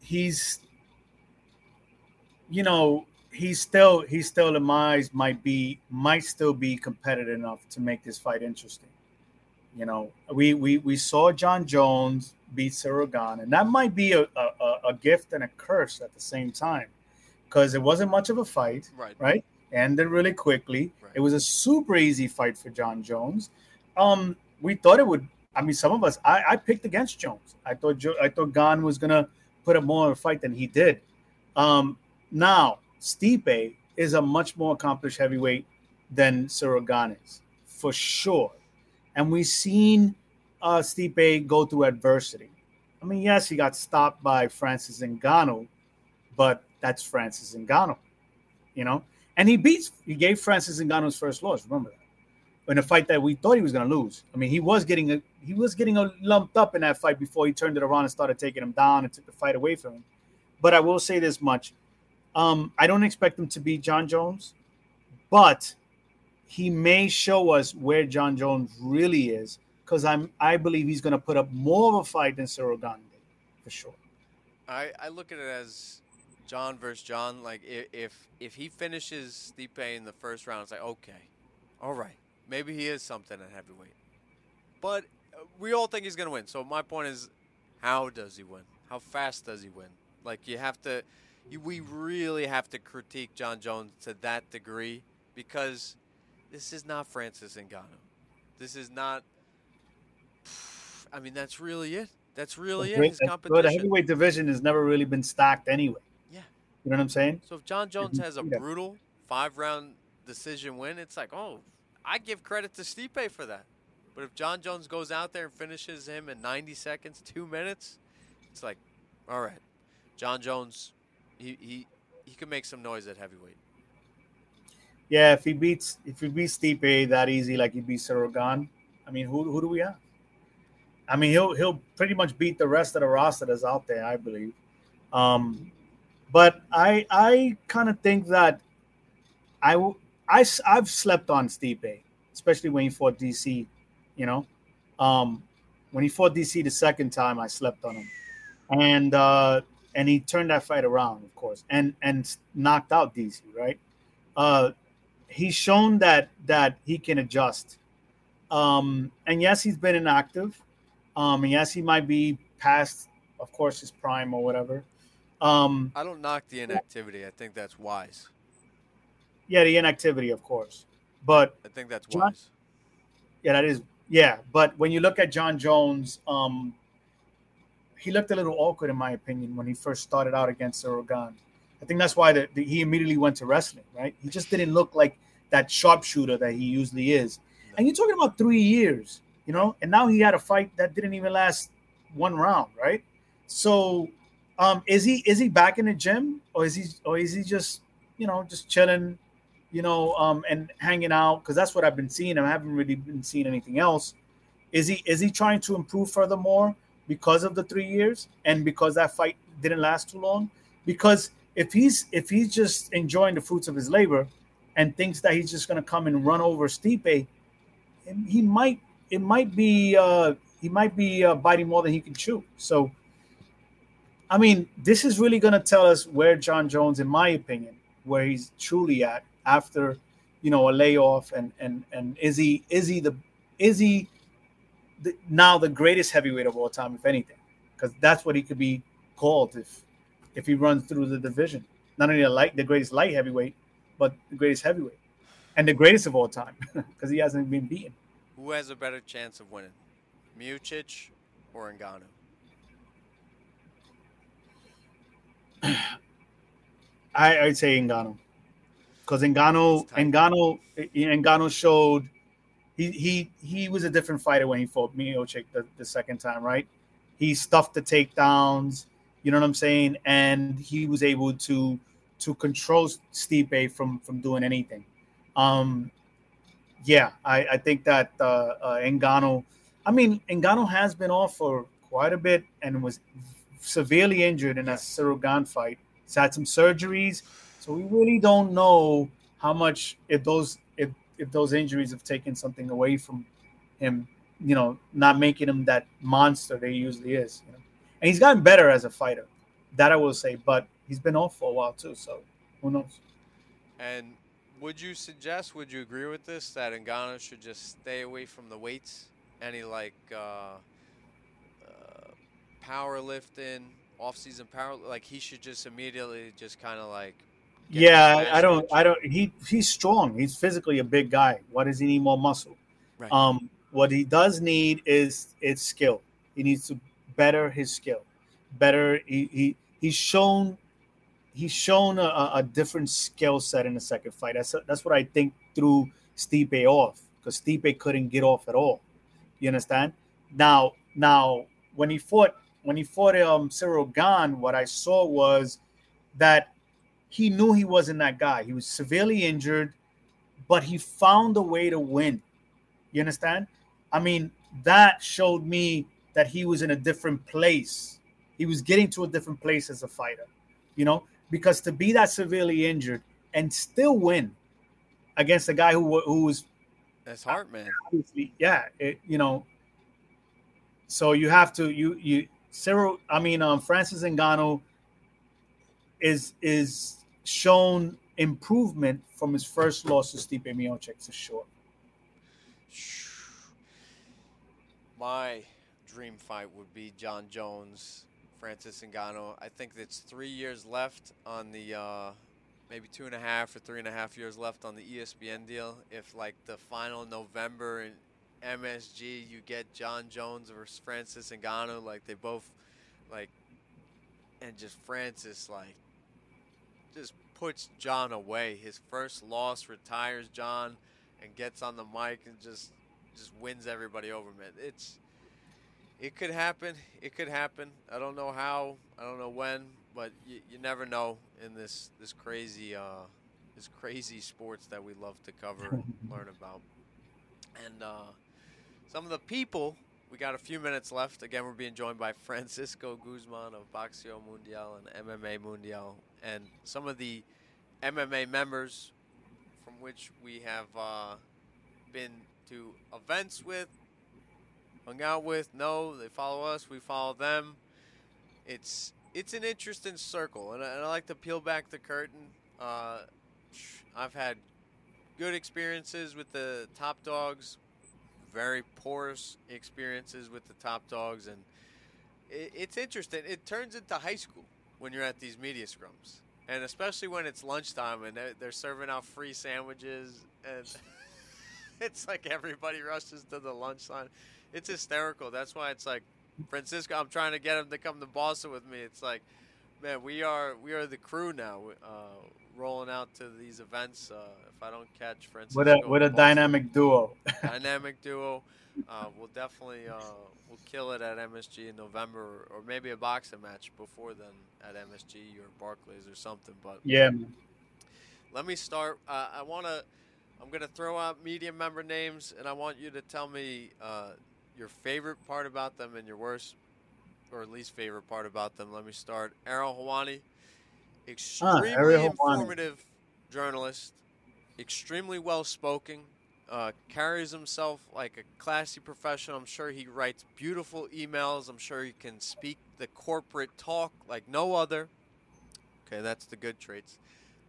Speaker 4: he's, you know, he's still he's still in my eyes might be might still be competitive enough to make this fight interesting. You know, we we we saw Jon Jones beat Gane, and that might be a, a, a- a gift and a curse at the same time, because it wasn't much of a fight,
Speaker 3: Right.
Speaker 4: right? Ended really quickly. It was a super easy fight for Jon Jones. Um, we thought it would. I mean, some of us. I, I picked against Jones. I thought jo- I thought Gane was gonna put up more of a fight than he did. Um, now Stipe is a much more accomplished heavyweight than Ciryl Gane is, for sure. And we've seen uh, Stipe go through adversity. I mean, yes, he got stopped by Francis Ngannou, but that's Francis Ngannou, you know. And he beats, he gave Francis Ngannou's first loss. Remember that in a fight that we thought he was going to lose. I mean, he was getting a, he was getting a lumped up in that fight before he turned it around and started taking him down and took the fight away from him. But I will say this much: um, I don't expect him to beat Jon Jones, but he may show us where Jon Jones really is because I'm I believe he's going to put up more of a fight than Ciryl Gane for sure.
Speaker 3: I, I look at it as Jon versus Jon. Like if if, he finishes Stipe in the first round, it's like okay, all right, maybe he is something at heavyweight. But uh, we all think he's gonna win. So my point is, how does he win? How fast does he win? Like you have to, you, we really have to critique Jon Jones to that degree because this is not Francis Ngannou. This is not. I mean, that's really it. That's really it. His competition.
Speaker 4: The heavyweight division has never really been stacked anyway. You know what I'm saying?
Speaker 3: So if Jon Jones has a brutal five round decision win, it's like, oh, I give credit to Stipe for that. But if Jon Jones goes out there and finishes him in 90 seconds, two minutes, it's like, all right, Jon Jones, he he he can make some noise at heavyweight.
Speaker 4: Yeah, if he beats if he beats Stipe that easy, like he beat Ciryl I mean, who who do we have? I mean, he'll he'll pretty much beat the rest of the roster that's out there, I believe. Um, but I I kind of think that I I I've slept on Stipe, especially when he fought DC. You know, um, when he fought DC the second time, I slept on him, and uh, and he turned that fight around, of course, and and knocked out DC. Right? Uh, he's shown that that he can adjust. Um, and yes, he's been inactive. Um, and yes, he might be past, of course, his prime or whatever. Um,
Speaker 3: I don't knock the inactivity. I think that's wise.
Speaker 4: Yeah, the inactivity, of course, but
Speaker 3: I think that's John, wise.
Speaker 4: Yeah, that is. Yeah, but when you look at Jon Jones, um, he looked a little awkward, in my opinion, when he first started out against Gane. I think that's why the, the, he immediately went to wrestling. Right? He just didn't look like that sharpshooter that he usually is. And you're talking about three years, you know, and now he had a fight that didn't even last one round, right? So, um, is he is he back in the gym, or is he or is he just you know just chilling, you know, um, and hanging out? Because that's what I've been seeing. I haven't really been seeing anything else. Is he is he trying to improve furthermore because of the three years and because that fight didn't last too long? Because if he's if he's just enjoying the fruits of his labor and thinks that he's just going to come and run over Stipe, he might it might be uh, he might be uh, biting more than he can chew. So, I mean, this is really going to tell us where Jon Jones, in my opinion, where he's truly at after you know a layoff and and and is he is he the is he the, now the greatest heavyweight of all time, if anything, because that's what he could be called if if he runs through the division. Not only a light, the greatest light heavyweight, but the greatest heavyweight and the greatest of all time <laughs> because he hasn't been beaten.
Speaker 3: Who has a better chance of winning, Miocic or Ngannou?
Speaker 4: I, I'd say Ngannou because Ngannou, Ngannou, Ngannou showed he he he was a different fighter when he fought Miocic the, the second time, right? He stuffed the takedowns, you know what I'm saying, and he was able to to control Stipe from from doing anything. Um, yeah, I, I think that uh, uh, Ngannou, I mean, Ngannou has been off for quite a bit and was severely injured in Ciryl Gane fight. He's had some surgeries, so we really don't know how much if those if if those injuries have taken something away from him. You know, not making him that monster that he usually is. You know? And he's gotten better as a fighter. That I will say, but he's been off for a while too. So who knows?
Speaker 3: And would you suggest? Would you agree with this that Ngannou should just stay away from the weights? Any like uh, powerlifting, off-season power? Like he should just immediately just kind of like.
Speaker 4: Yeah, I don't. I don't. He he's strong. He's physically a big guy. Why does he need more muscle? Right. Um, what he does need is is skill. He needs to better his skill. Better. He he he's shown he's shown a, a different skill set in the second fight. That's that's what I think threw Stipe off because Stipe couldn't get off at all. You understand? Now, now when he fought when he fought um Ciryl Gane, what I saw was that he knew he wasn't that guy. He was severely injured, but he found a way to win. You understand? I mean, that showed me that he was in a different place. He was getting to a different place as a fighter. You know, because to be that severely injured and still win against a guy who who was
Speaker 3: that's heart man.
Speaker 4: Obviously, yeah, it, you know. So you have to you you Ciryl. I mean, um, Francis Ngannou is is shown improvement from his first loss to Stipe Miocic for sure.
Speaker 3: My dream fight would be Jon Jones Francis Ngannou. I think it's three years left on the uh, maybe two and a half or three and a half years left on the ESPN deal. If like the final November MSG, you get Jon Jones versus Francis Ngannou, like they both like, and just Francis like just puts Jon away. His first loss retires Jon and gets on the mic and just just wins everybody over, man. It's it could happen. It could happen. I don't know how. I don't know when, but you, you never know in this this crazy uh, this crazy sports that we love to cover and <laughs> learn about. And uh, some of the people. We got a few minutes left. Again, we're being joined by Francisco Guzman of Boxeo Mundial and MMA Mundial, and some of the MMA members from which we have uh, been to events with, hung out with. No, they follow us. We follow them. It's it's an interesting circle, and I, and I like to peel back the curtain. Uh, I've had good experiences with the top dogs, very porous experiences with the top dogs, and it, it's interesting. It turns into high school when you're at these media scrums, and especially when it's lunchtime and they're, they're serving out free sandwiches, and <laughs> it's like everybody rushes to the lunch line. It's hysterical. That's why it's like Francisco. I'm trying to get him to come to Boston with me. It's like, man, we are we are the crew now. Uh, rolling out to these events. Uh, if I don't catch Francisco,
Speaker 4: With a with a
Speaker 3: Boston,
Speaker 4: dynamic duo. <laughs>
Speaker 3: dynamic duo. Uh, we'll definitely uh, we'll kill it at MSG in November, or, maybe a boxing match before then at MSG or Barclays or something. But
Speaker 4: Yeah,
Speaker 3: let me start. Uh, I want to. I'm gonna throw out media member names, and I want you to tell me uh, your favorite part about them and your worst or least favorite part about them. Let me start.
Speaker 4: Ariel Helwani, extremely
Speaker 3: informative journalist, extremely well spoken, uh, carries himself like a classy professional. I'm sure he writes beautiful emails. I'm sure he can speak the corporate talk like no other. Okay, that's the good traits.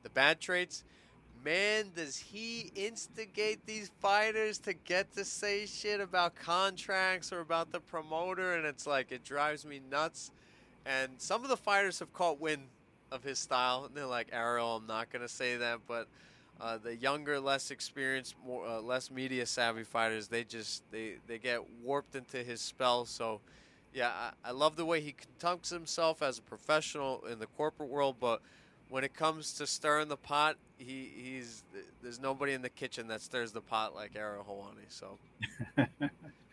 Speaker 3: The bad traits, man, does he instigate these fighters to get to say shit about contracts or about the promoter? And it's like, it drives me nuts. And some of the fighters have caught wind of his style, and they're like, Ariel, I'm not going to say that, but. Uh, the younger, less experienced, more uh, less media savvy fighters, they just they, they get warped into his spell. So, yeah, I, I love the way he conducts himself as a professional in the corporate world, but when it comes to stirring the pot, he, he's there's nobody in the kitchen that stirs the pot like Ariel Helwani. So, <laughs>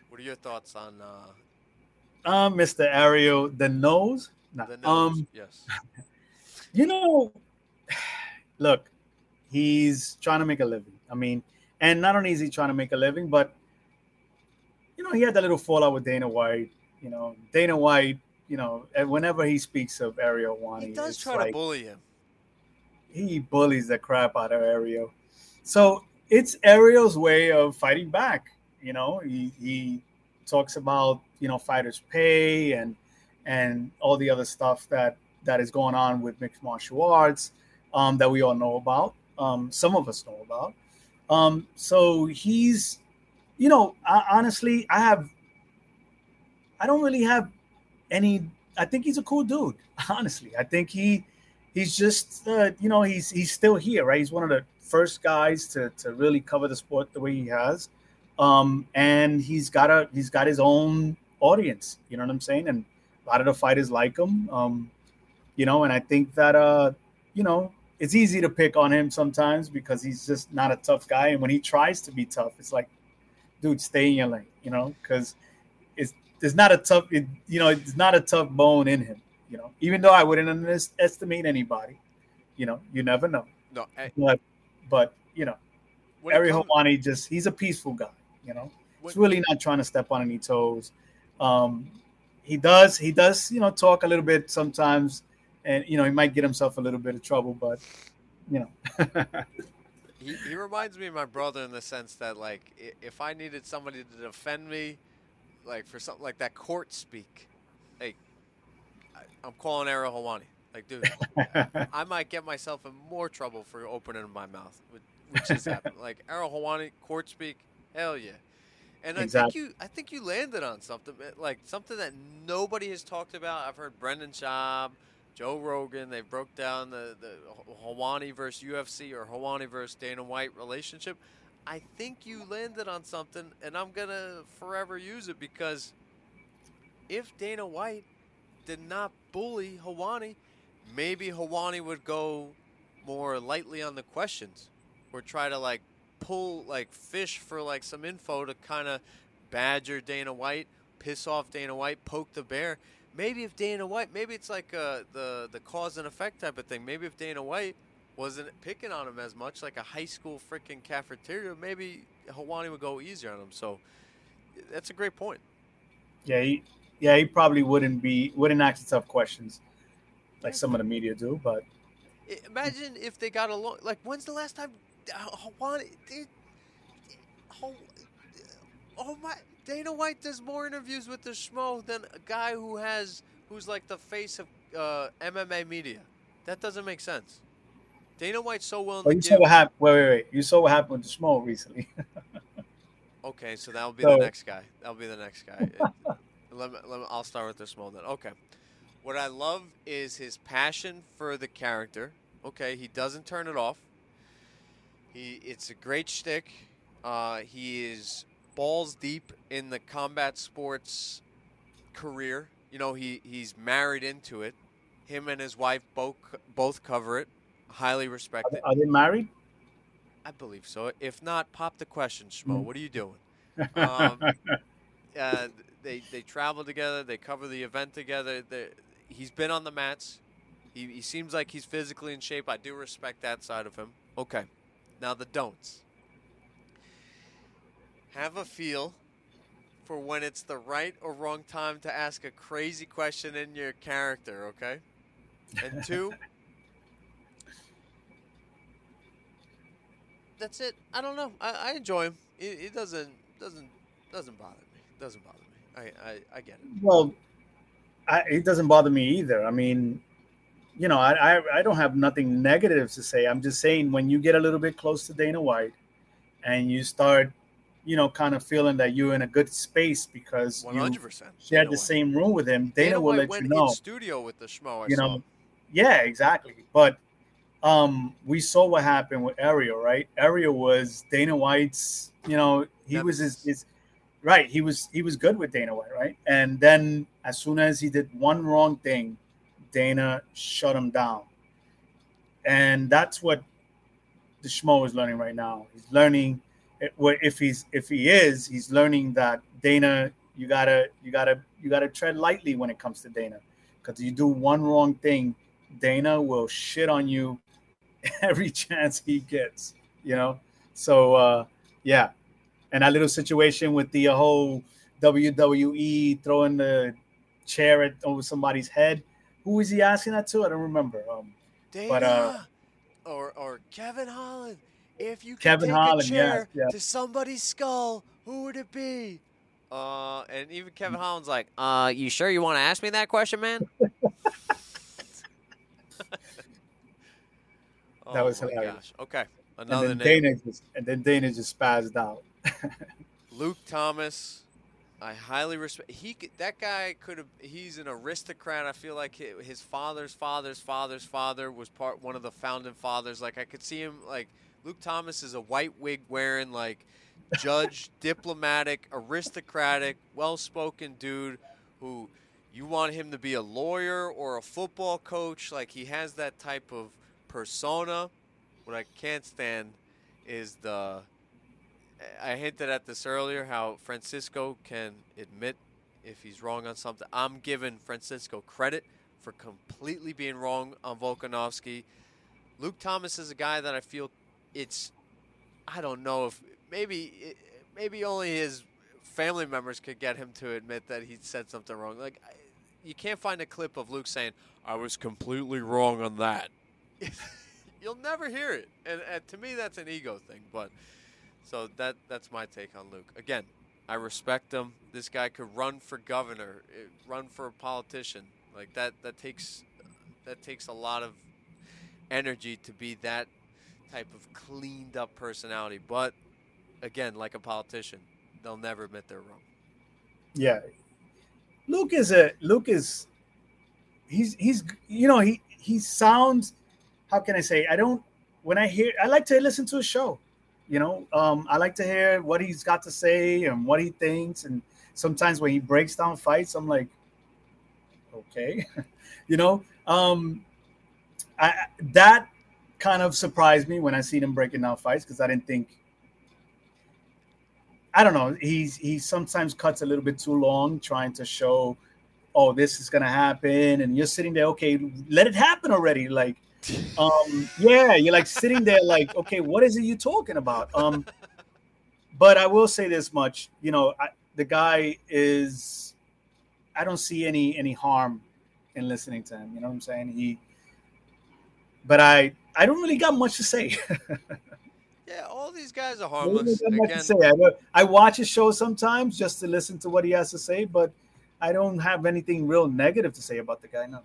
Speaker 3: what are your thoughts on uh,
Speaker 4: um, Mr. Ariel, the nose. Nah,
Speaker 3: the nose?
Speaker 4: Um,
Speaker 3: yes, <laughs>
Speaker 4: you know, <sighs> look, he's trying to make a living. I mean, and not only is he trying to make a living, but you know, he had that little fallout with Dana White. You know, Dana White. You know, whenever he speaks of Ariel Helwani,
Speaker 3: he does try
Speaker 4: like,
Speaker 3: to bully him.
Speaker 4: he bullies the crap out of Ariel. So it's Ariel's way of fighting back. You know, he, he talks about you know fighters' pay and and all the other stuff that that is going on with mixed martial arts um, that we all know about. Um, some of us know about. Um, so he's, you know, I, honestly, I have, I don't really have any. I think he's a cool dude. <laughs> Honestly, I think he he's just uh, you know he's he's still here right he's one of the first guys to, to really cover the sport the way he has um, and he's got a he's got his own audience you know what i'm saying and a lot of the fighters like him um, you know and i think that uh you know it's easy to pick on him sometimes because he's just not a tough guy and when he tries to be tough it's like dude stay in your lane you know because it's there's not a tough it, you know it's not a tough bone in him you know, even though I wouldn't underestimate anybody, you know, you never know.
Speaker 3: No, I,
Speaker 4: But, but you know, Ariel
Speaker 3: come-
Speaker 4: just he's a peaceful guy. You know, he's really not trying to step on any toes. Um, he does he does you know talk a little bit sometimes, and you know he might get himself a little bit of trouble, but you know, <laughs>
Speaker 3: he, he reminds me of my brother in the sense that like if I needed somebody to defend me, like for something like that court speak, like I'm calling Ariel Helwani. Like, dude, <laughs> I might get myself in more trouble for opening my mouth, which, which has happened. <laughs> Like Ariel Helwani, court speak, hell yeah. And I think you, I think you landed on something eh, like something that nobody has talked about. I've heard Brendan Schaub, Joe Rogan. They broke down the the Helwani versus UFC or Helwani versus Dana White relationship. I think you landed on something, and I'm gonna forever use it because if Dana White did not bully Helwani, maybe Helwani would go more lightly on the questions or try to like pull like fish for like some info to kind of badger Dana White, piss off Dana White, poke the bear. Maybe if Dana White, maybe it's like uh, the the cause and effect type of thing. Maybe if Dana White wasn't picking on him as much, like a high school freaking cafeteria, maybe Helwani would go easier on him. So that's a great point.
Speaker 4: Yeah, he, yeah, he probably wouldn't be wouldn't ask tough questions like some of the media do. But
Speaker 3: imagine if they got along. Like, when's the last time Helwani? Did, oh, oh my! Dana White does more interviews with the schmo than a guy who has who's like the face of uh, MMA media. That doesn't make sense. Dana White's so willing.
Speaker 4: Oh, you saw what happened. Wait, wait, wait. You saw what happened with the schmo recently. <laughs>
Speaker 3: okay, so that'll be so... the next guy. That'll be the next guy. <laughs> let me, let me, I'll start with the schmo then. Okay. What I love is his passion for the character. Okay, he doesn't turn it off. He, it's a great shtick. Uh, he is balls deep in the combat sports career. You know, he, he's married into it. Him and his wife both both cover it. Highly respected.
Speaker 4: Are they married?
Speaker 3: I believe so. If not, pop the question, Schmo. Mm. What are you doing? <laughs> Um, uh, they they travel together. They cover the event together. They're, he's been on the mats. He, he seems like he's physically in shape. I do respect that side of him. Okay. Now the don'ts. Have a feel for when it's the right or wrong time to ask a crazy question in your character, okay? And <laughs> two, that's it. I don't know. I, I enjoy him. It, it, doesn't doesn't doesn't bother me. It doesn't bother me. I, I, I get it.
Speaker 4: Well, I, it doesn't bother me either. I mean, you know, I, I, I don't have nothing negative to say. I'm just saying when you get a little bit close to Dana White and you start, you know, kind of feeling that you're in a good space because 100%. you shared the same room with him, Dana, Dana will let you know.
Speaker 3: studio with the schmo. I
Speaker 4: you
Speaker 3: saw.
Speaker 4: know, yeah, exactly. But um, we saw what happened with Ariel, right? Ariel was Dana White's, you know, he was his, his right. He was he was good with Dana White, right? And then as soon as he did one wrong thing, Dana shut him down. And that's what the schmo is learning right now. He's learning if he's if he is, he's learning that Dana, you gotta you gotta you gotta tread lightly when it comes to Dana, because you do one wrong thing, Dana will shit on you <laughs> every chance he gets. You know, so uh, yeah, and that little situation with the whole WWE throwing the chair at, over somebody's head who was he asking that to? I don't remember. Um,
Speaker 3: Dana but, uh, or or Kevin Holland. If you Kevin take Holland, a chair yes, yes. to somebody's skull, who would it be? Uh, and even Kevin Holland's like, "Uh, you sure you want to ask me that question, man?"
Speaker 4: oh <laughs> <laughs> that was hilarious. Gosh.
Speaker 3: Okay, another
Speaker 4: and
Speaker 3: then name.
Speaker 4: Dana just, and then Dana just spazzed out. <laughs>
Speaker 3: Luke Thomas I highly respect. He that guy could have. He's an aristocrat. I feel like his father's father's father's father was part one of the founding fathers. Like I could see him. Like Luke Thomas is a white wig wearing, like judge, <laughs> diplomatic, aristocratic, well-spoken dude who you want him to be a lawyer or a football coach. Like he has that type of persona. What I can't stand is the I hinted at this earlier how Francisco can admit if he's wrong on something. I'm giving Francisco credit for completely being wrong on Volkanovski. Luke Thomas is a guy that I feel it's I don't know if maybe maybe only his family members could get him to admit that he said something wrong. Like you can't find a clip of Luke saying I was completely wrong on that. <laughs> You'll never hear it, and, and to me that's an ego thing, but. So that that's my take on Luke. Again, I respect him. This guy could run for governor, eh, run for a politician. Like that that takes that takes a lot of energy to be that type of cleaned up personality. But again, like a politician, they'll never admit they're wrong.
Speaker 4: Yeah. Luke is a Luke is he's he's you know he he sounds how can I say I don't when I hear I like to listen to a show you know um, I like to hear what he's got to say and what he thinks and sometimes when he breaks down fights I'm like okay <laughs> you know um, I that kind of surprised me when I seen him breaking down fights because I didn't think I don't know he's he sometimes cuts a little bit too long trying to show oh, this is gonna happen, and you're sitting there, okay, let it happen already. Like, <laughs> um, yeah, you're like sitting there, like, okay, what is it you talking about? Um, but I will say this much, you know, I, the guy is, I don't see any any harm in listening to him. You know what I'm saying? He, but I I don't really got much to say. <laughs>
Speaker 3: yeah, all these guys are harmless.
Speaker 4: I, I watch his show sometimes just to listen to what he has to say, but I don't have anything real negative to say about the guy. No.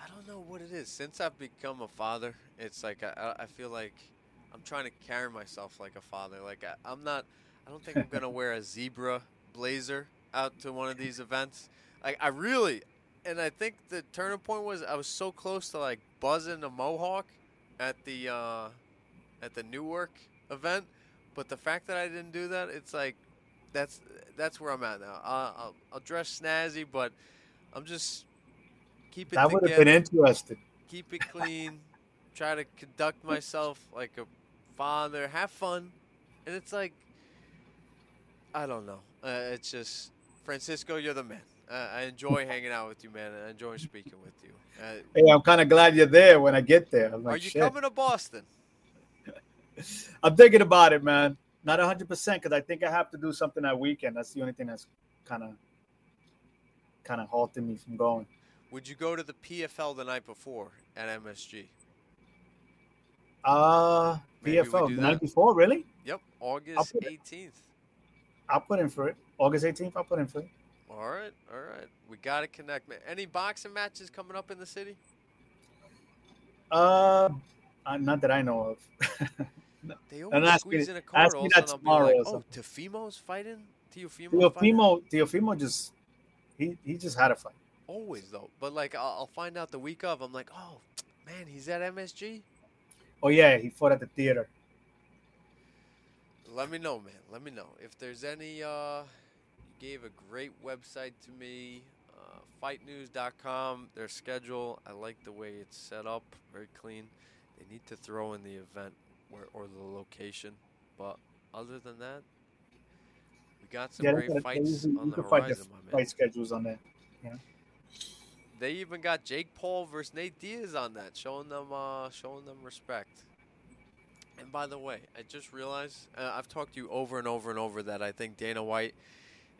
Speaker 3: I don't know what it is. Since I've become a father, it's like I, I feel like I'm trying to carry myself like a father. Like I, I'm not. I don't think I'm gonna wear a zebra blazer out to one of these events. Like I really, and I think the turning point was I was so close to like buzzing a mohawk at the uh, at the Newark event, but the fact that I didn't do that, it's like that's that's where I'm at now. Uh, I'll, I'll dress snazzy, but I'm just keep it.
Speaker 4: That would have been interesting.
Speaker 3: Keep it clean. <laughs> try to conduct myself like a father. Have fun, and it's like I don't know. Uh, it's just Francisco, you're the man. Uh, I enjoy hanging out with you, man. I enjoy speaking with you. Uh,
Speaker 4: hey, I'm kind of glad you're there when I get there. Like,
Speaker 3: are you
Speaker 4: Shit.
Speaker 3: coming to Boston? <laughs>
Speaker 4: I'm thinking about it, man. Not 100 percent because I think I have to do something that weekend. That's the only thing that's kind of kind of halting me from going.
Speaker 3: Would you go to the PFL the night before at MSG?
Speaker 4: Uh, Maybe PFL the night before, really?
Speaker 3: Yep, August 18th.
Speaker 4: I'll put in for it. August 18th, I'll put in for it.
Speaker 3: All right, all right. We got to connect, man. Any boxing matches coming up in the city?
Speaker 4: Uh, uh not that I know of. <laughs>
Speaker 3: They always squeeze in a card also, that tomorrow like, oh, Teofimo's fighting? Teofimo
Speaker 4: Teofimo, Teofimo just, he, he just had a fight.
Speaker 3: Always, though. But, like, I'll, I'll find out the week of. I'm like, oh, man, he's at MSG?
Speaker 4: Oh, yeah, he fought at the theater.
Speaker 3: Let me know, man. Let me know. If there's any, uh, gave a great website to me, uh, fightnews.com, their schedule. I like the way it's set up, very clean. They need to throw in the event where, or the location. But other than that, we got some yeah, great fights on the horizon,
Speaker 4: my man. Fight schedules on that. Yeah.
Speaker 3: They even got Jake Paul versus Nate Diaz on that, showing them uh, showing them respect. And by the way, I just realized uh, I've talked to you over and over and over that I think Dana White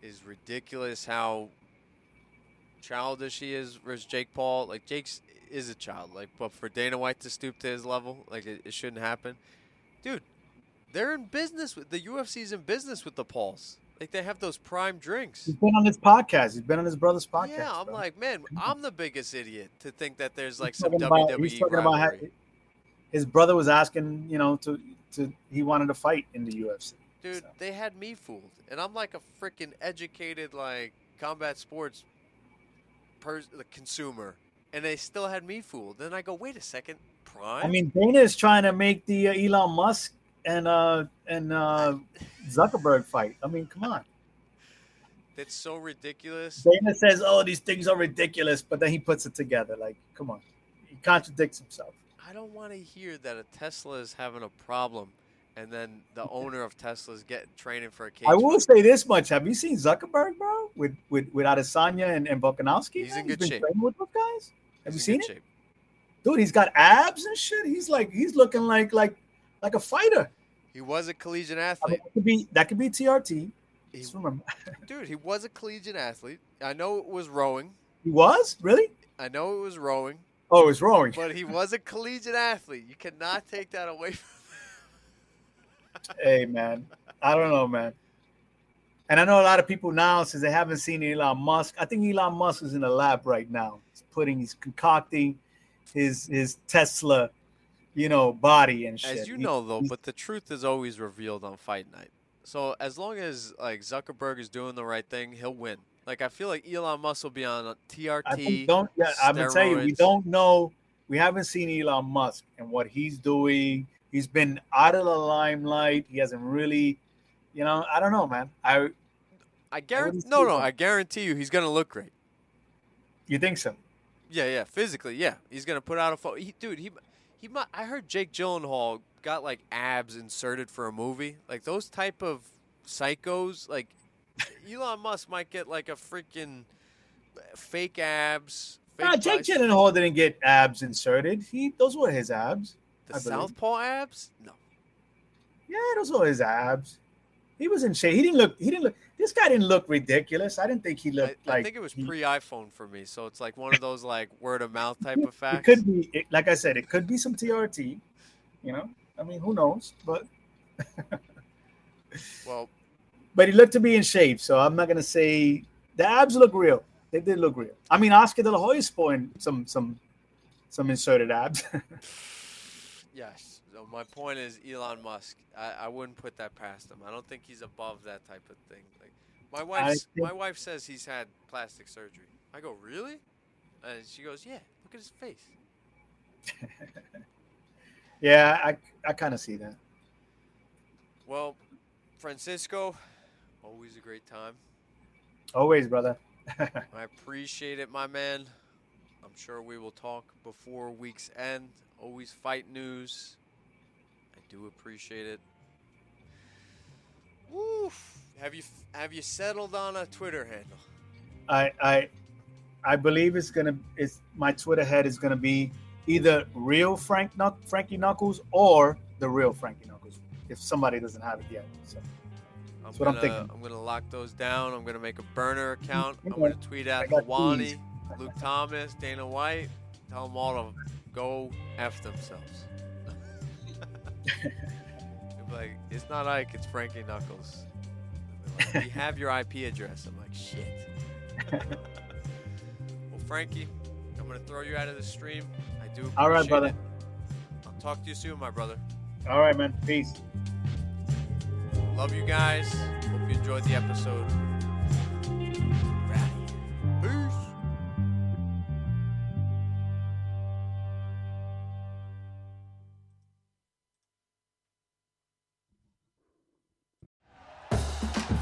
Speaker 3: is ridiculous how childish he is versus Jake Paul. Like Jake's is a child, like, but for Dana White to stoop to his level, like it, it shouldn't happen dude, they're in business with the UFC's in business with the Pauls. Like they have those prime drinks.
Speaker 4: He's been on his podcast. He's been on his brother's podcast.
Speaker 3: Yeah, I'm
Speaker 4: bro.
Speaker 3: like, man, I'm the biggest idiot to think that there's like some about, WWE he's talking rivalry. About
Speaker 4: his brother was asking, you know, to to he wanted to fight in the UFC.
Speaker 3: Dude, so. they had me fooled, and I'm like a freaking educated like combat sports pers- the consumer, and they still had me fooled. Then I go, wait a second, Prime.
Speaker 4: I mean, Dana is trying to make the uh, Elon Musk and uh and uh Zuckerberg fight. I mean, come on. <laughs>
Speaker 3: That's so ridiculous.
Speaker 4: Dana says, "Oh, these things are ridiculous," but then he puts it together. Like, come on, he contradicts himself.
Speaker 3: I don't want to hear that a Tesla is having a problem, and then the owner of Tesla is getting training for a cage.
Speaker 4: I will say this much: Have you seen Zuckerberg, bro? With with with Adesanya and, and Volkanovski?
Speaker 3: He's man? in good
Speaker 4: He's
Speaker 3: shape.
Speaker 4: With those guys, have He's you seen it? Shape dude, he's got abs and shit. He's like he's looking like like like a fighter.
Speaker 3: He was a collegiate athlete.
Speaker 4: that could be that could be TRT. He, <laughs>
Speaker 3: dude, he was a collegiate athlete. I know it was rowing.
Speaker 4: He was really.
Speaker 3: I know it was rowing.
Speaker 4: Oh, it was rowing.
Speaker 3: But he was a collegiate athlete. You cannot take that away from.
Speaker 4: Hey man, I don't know, man. And I know a lot of people now, since they haven't seen Elon Musk, I think Elon Musk is in the lab right now. He's putting, he's concocting his his Tesla, you know, body and shit.
Speaker 3: As you know, though, but the truth is always revealed on fight night. So as long as like Zuckerberg is doing the right thing, he'll win. Like I feel like Elon Musk will be on TRT.
Speaker 4: I think don't. Yeah, I'm gonna tell you, we don't know. We haven't seen Elon Musk and what he's doing. He's been out of the limelight. He hasn't really, you know. I don't know, man. I
Speaker 3: I guarantee. No, no. I guarantee you, he's gonna look great.
Speaker 4: you think so?
Speaker 3: Yeah, yeah, physically, yeah. He's gonna put out a photo. He, dude, he, he. might I heard Jake Gyllenhaal got like abs inserted for a movie. Like those type of psychos. Like <laughs> Elon Musk might get like a freaking fake abs. Fake
Speaker 4: Nah, Jake Gyllenhaal didn't get abs inserted. He those were his abs.
Speaker 3: The
Speaker 4: I
Speaker 3: southpaw abs? No.
Speaker 4: Yeah, those were his abs. He was in shape. He didn't look. He didn't look. This guy didn't look ridiculous. I didn't think he looked
Speaker 3: I
Speaker 4: like.
Speaker 3: think it was pre iPhone for me, so it's like one of those like word of mouth type of
Speaker 4: It
Speaker 3: facts.
Speaker 4: could be, it, like I said, it could be some TRT. You know, I mean, who knows? But <laughs>
Speaker 3: Well,
Speaker 4: but he looked to be in shape, so I'm not gonna say the abs look real. They did look real. I mean, Oscar De La Hoya sporting some some some inserted abs. <laughs>
Speaker 3: yes. So my point is Elon Musk. I, I wouldn't put that past him. I don't think he's above that type of thing. Like my wife, my wife says he's had plastic surgery. I go, really? And she goes, yeah. Look at his face. <laughs>
Speaker 4: yeah, I I kind of see that.
Speaker 3: Well, Francisco, always a great time.
Speaker 4: Always, brother. <laughs>
Speaker 3: I appreciate it, my man. I'm sure we will talk before week's end. Always fight news. I do appreciate it. Woof. Have you have you settled on a Twitter handle?
Speaker 4: I I I believe it's gonna it's my Twitter head is gonna be either real Frank Knuck, Frankie Knuckles or the real Frankie Knuckles if somebody doesn't have it yet. So
Speaker 3: I'm
Speaker 4: That's what I'm
Speaker 3: gonna,
Speaker 4: thinking.
Speaker 3: I'm gonna lock those down. I'm gonna make a burner account. <laughs> I'm gonna tweet at
Speaker 4: Helwani.
Speaker 3: Luke Thomas, Dana White. Tell them all to go f themselves. <laughs> Like, it's not Ike, it's Frankie Knuckles. Like, we have your IP address. I'm like, shit. <laughs> well, Frankie, I'm gonna throw you out of the stream. I do.
Speaker 4: All right, brother.
Speaker 3: it. I'll talk to you soon, my brother.
Speaker 4: all right, man. Peace.
Speaker 3: Love you guys. Hope you enjoyed the episode.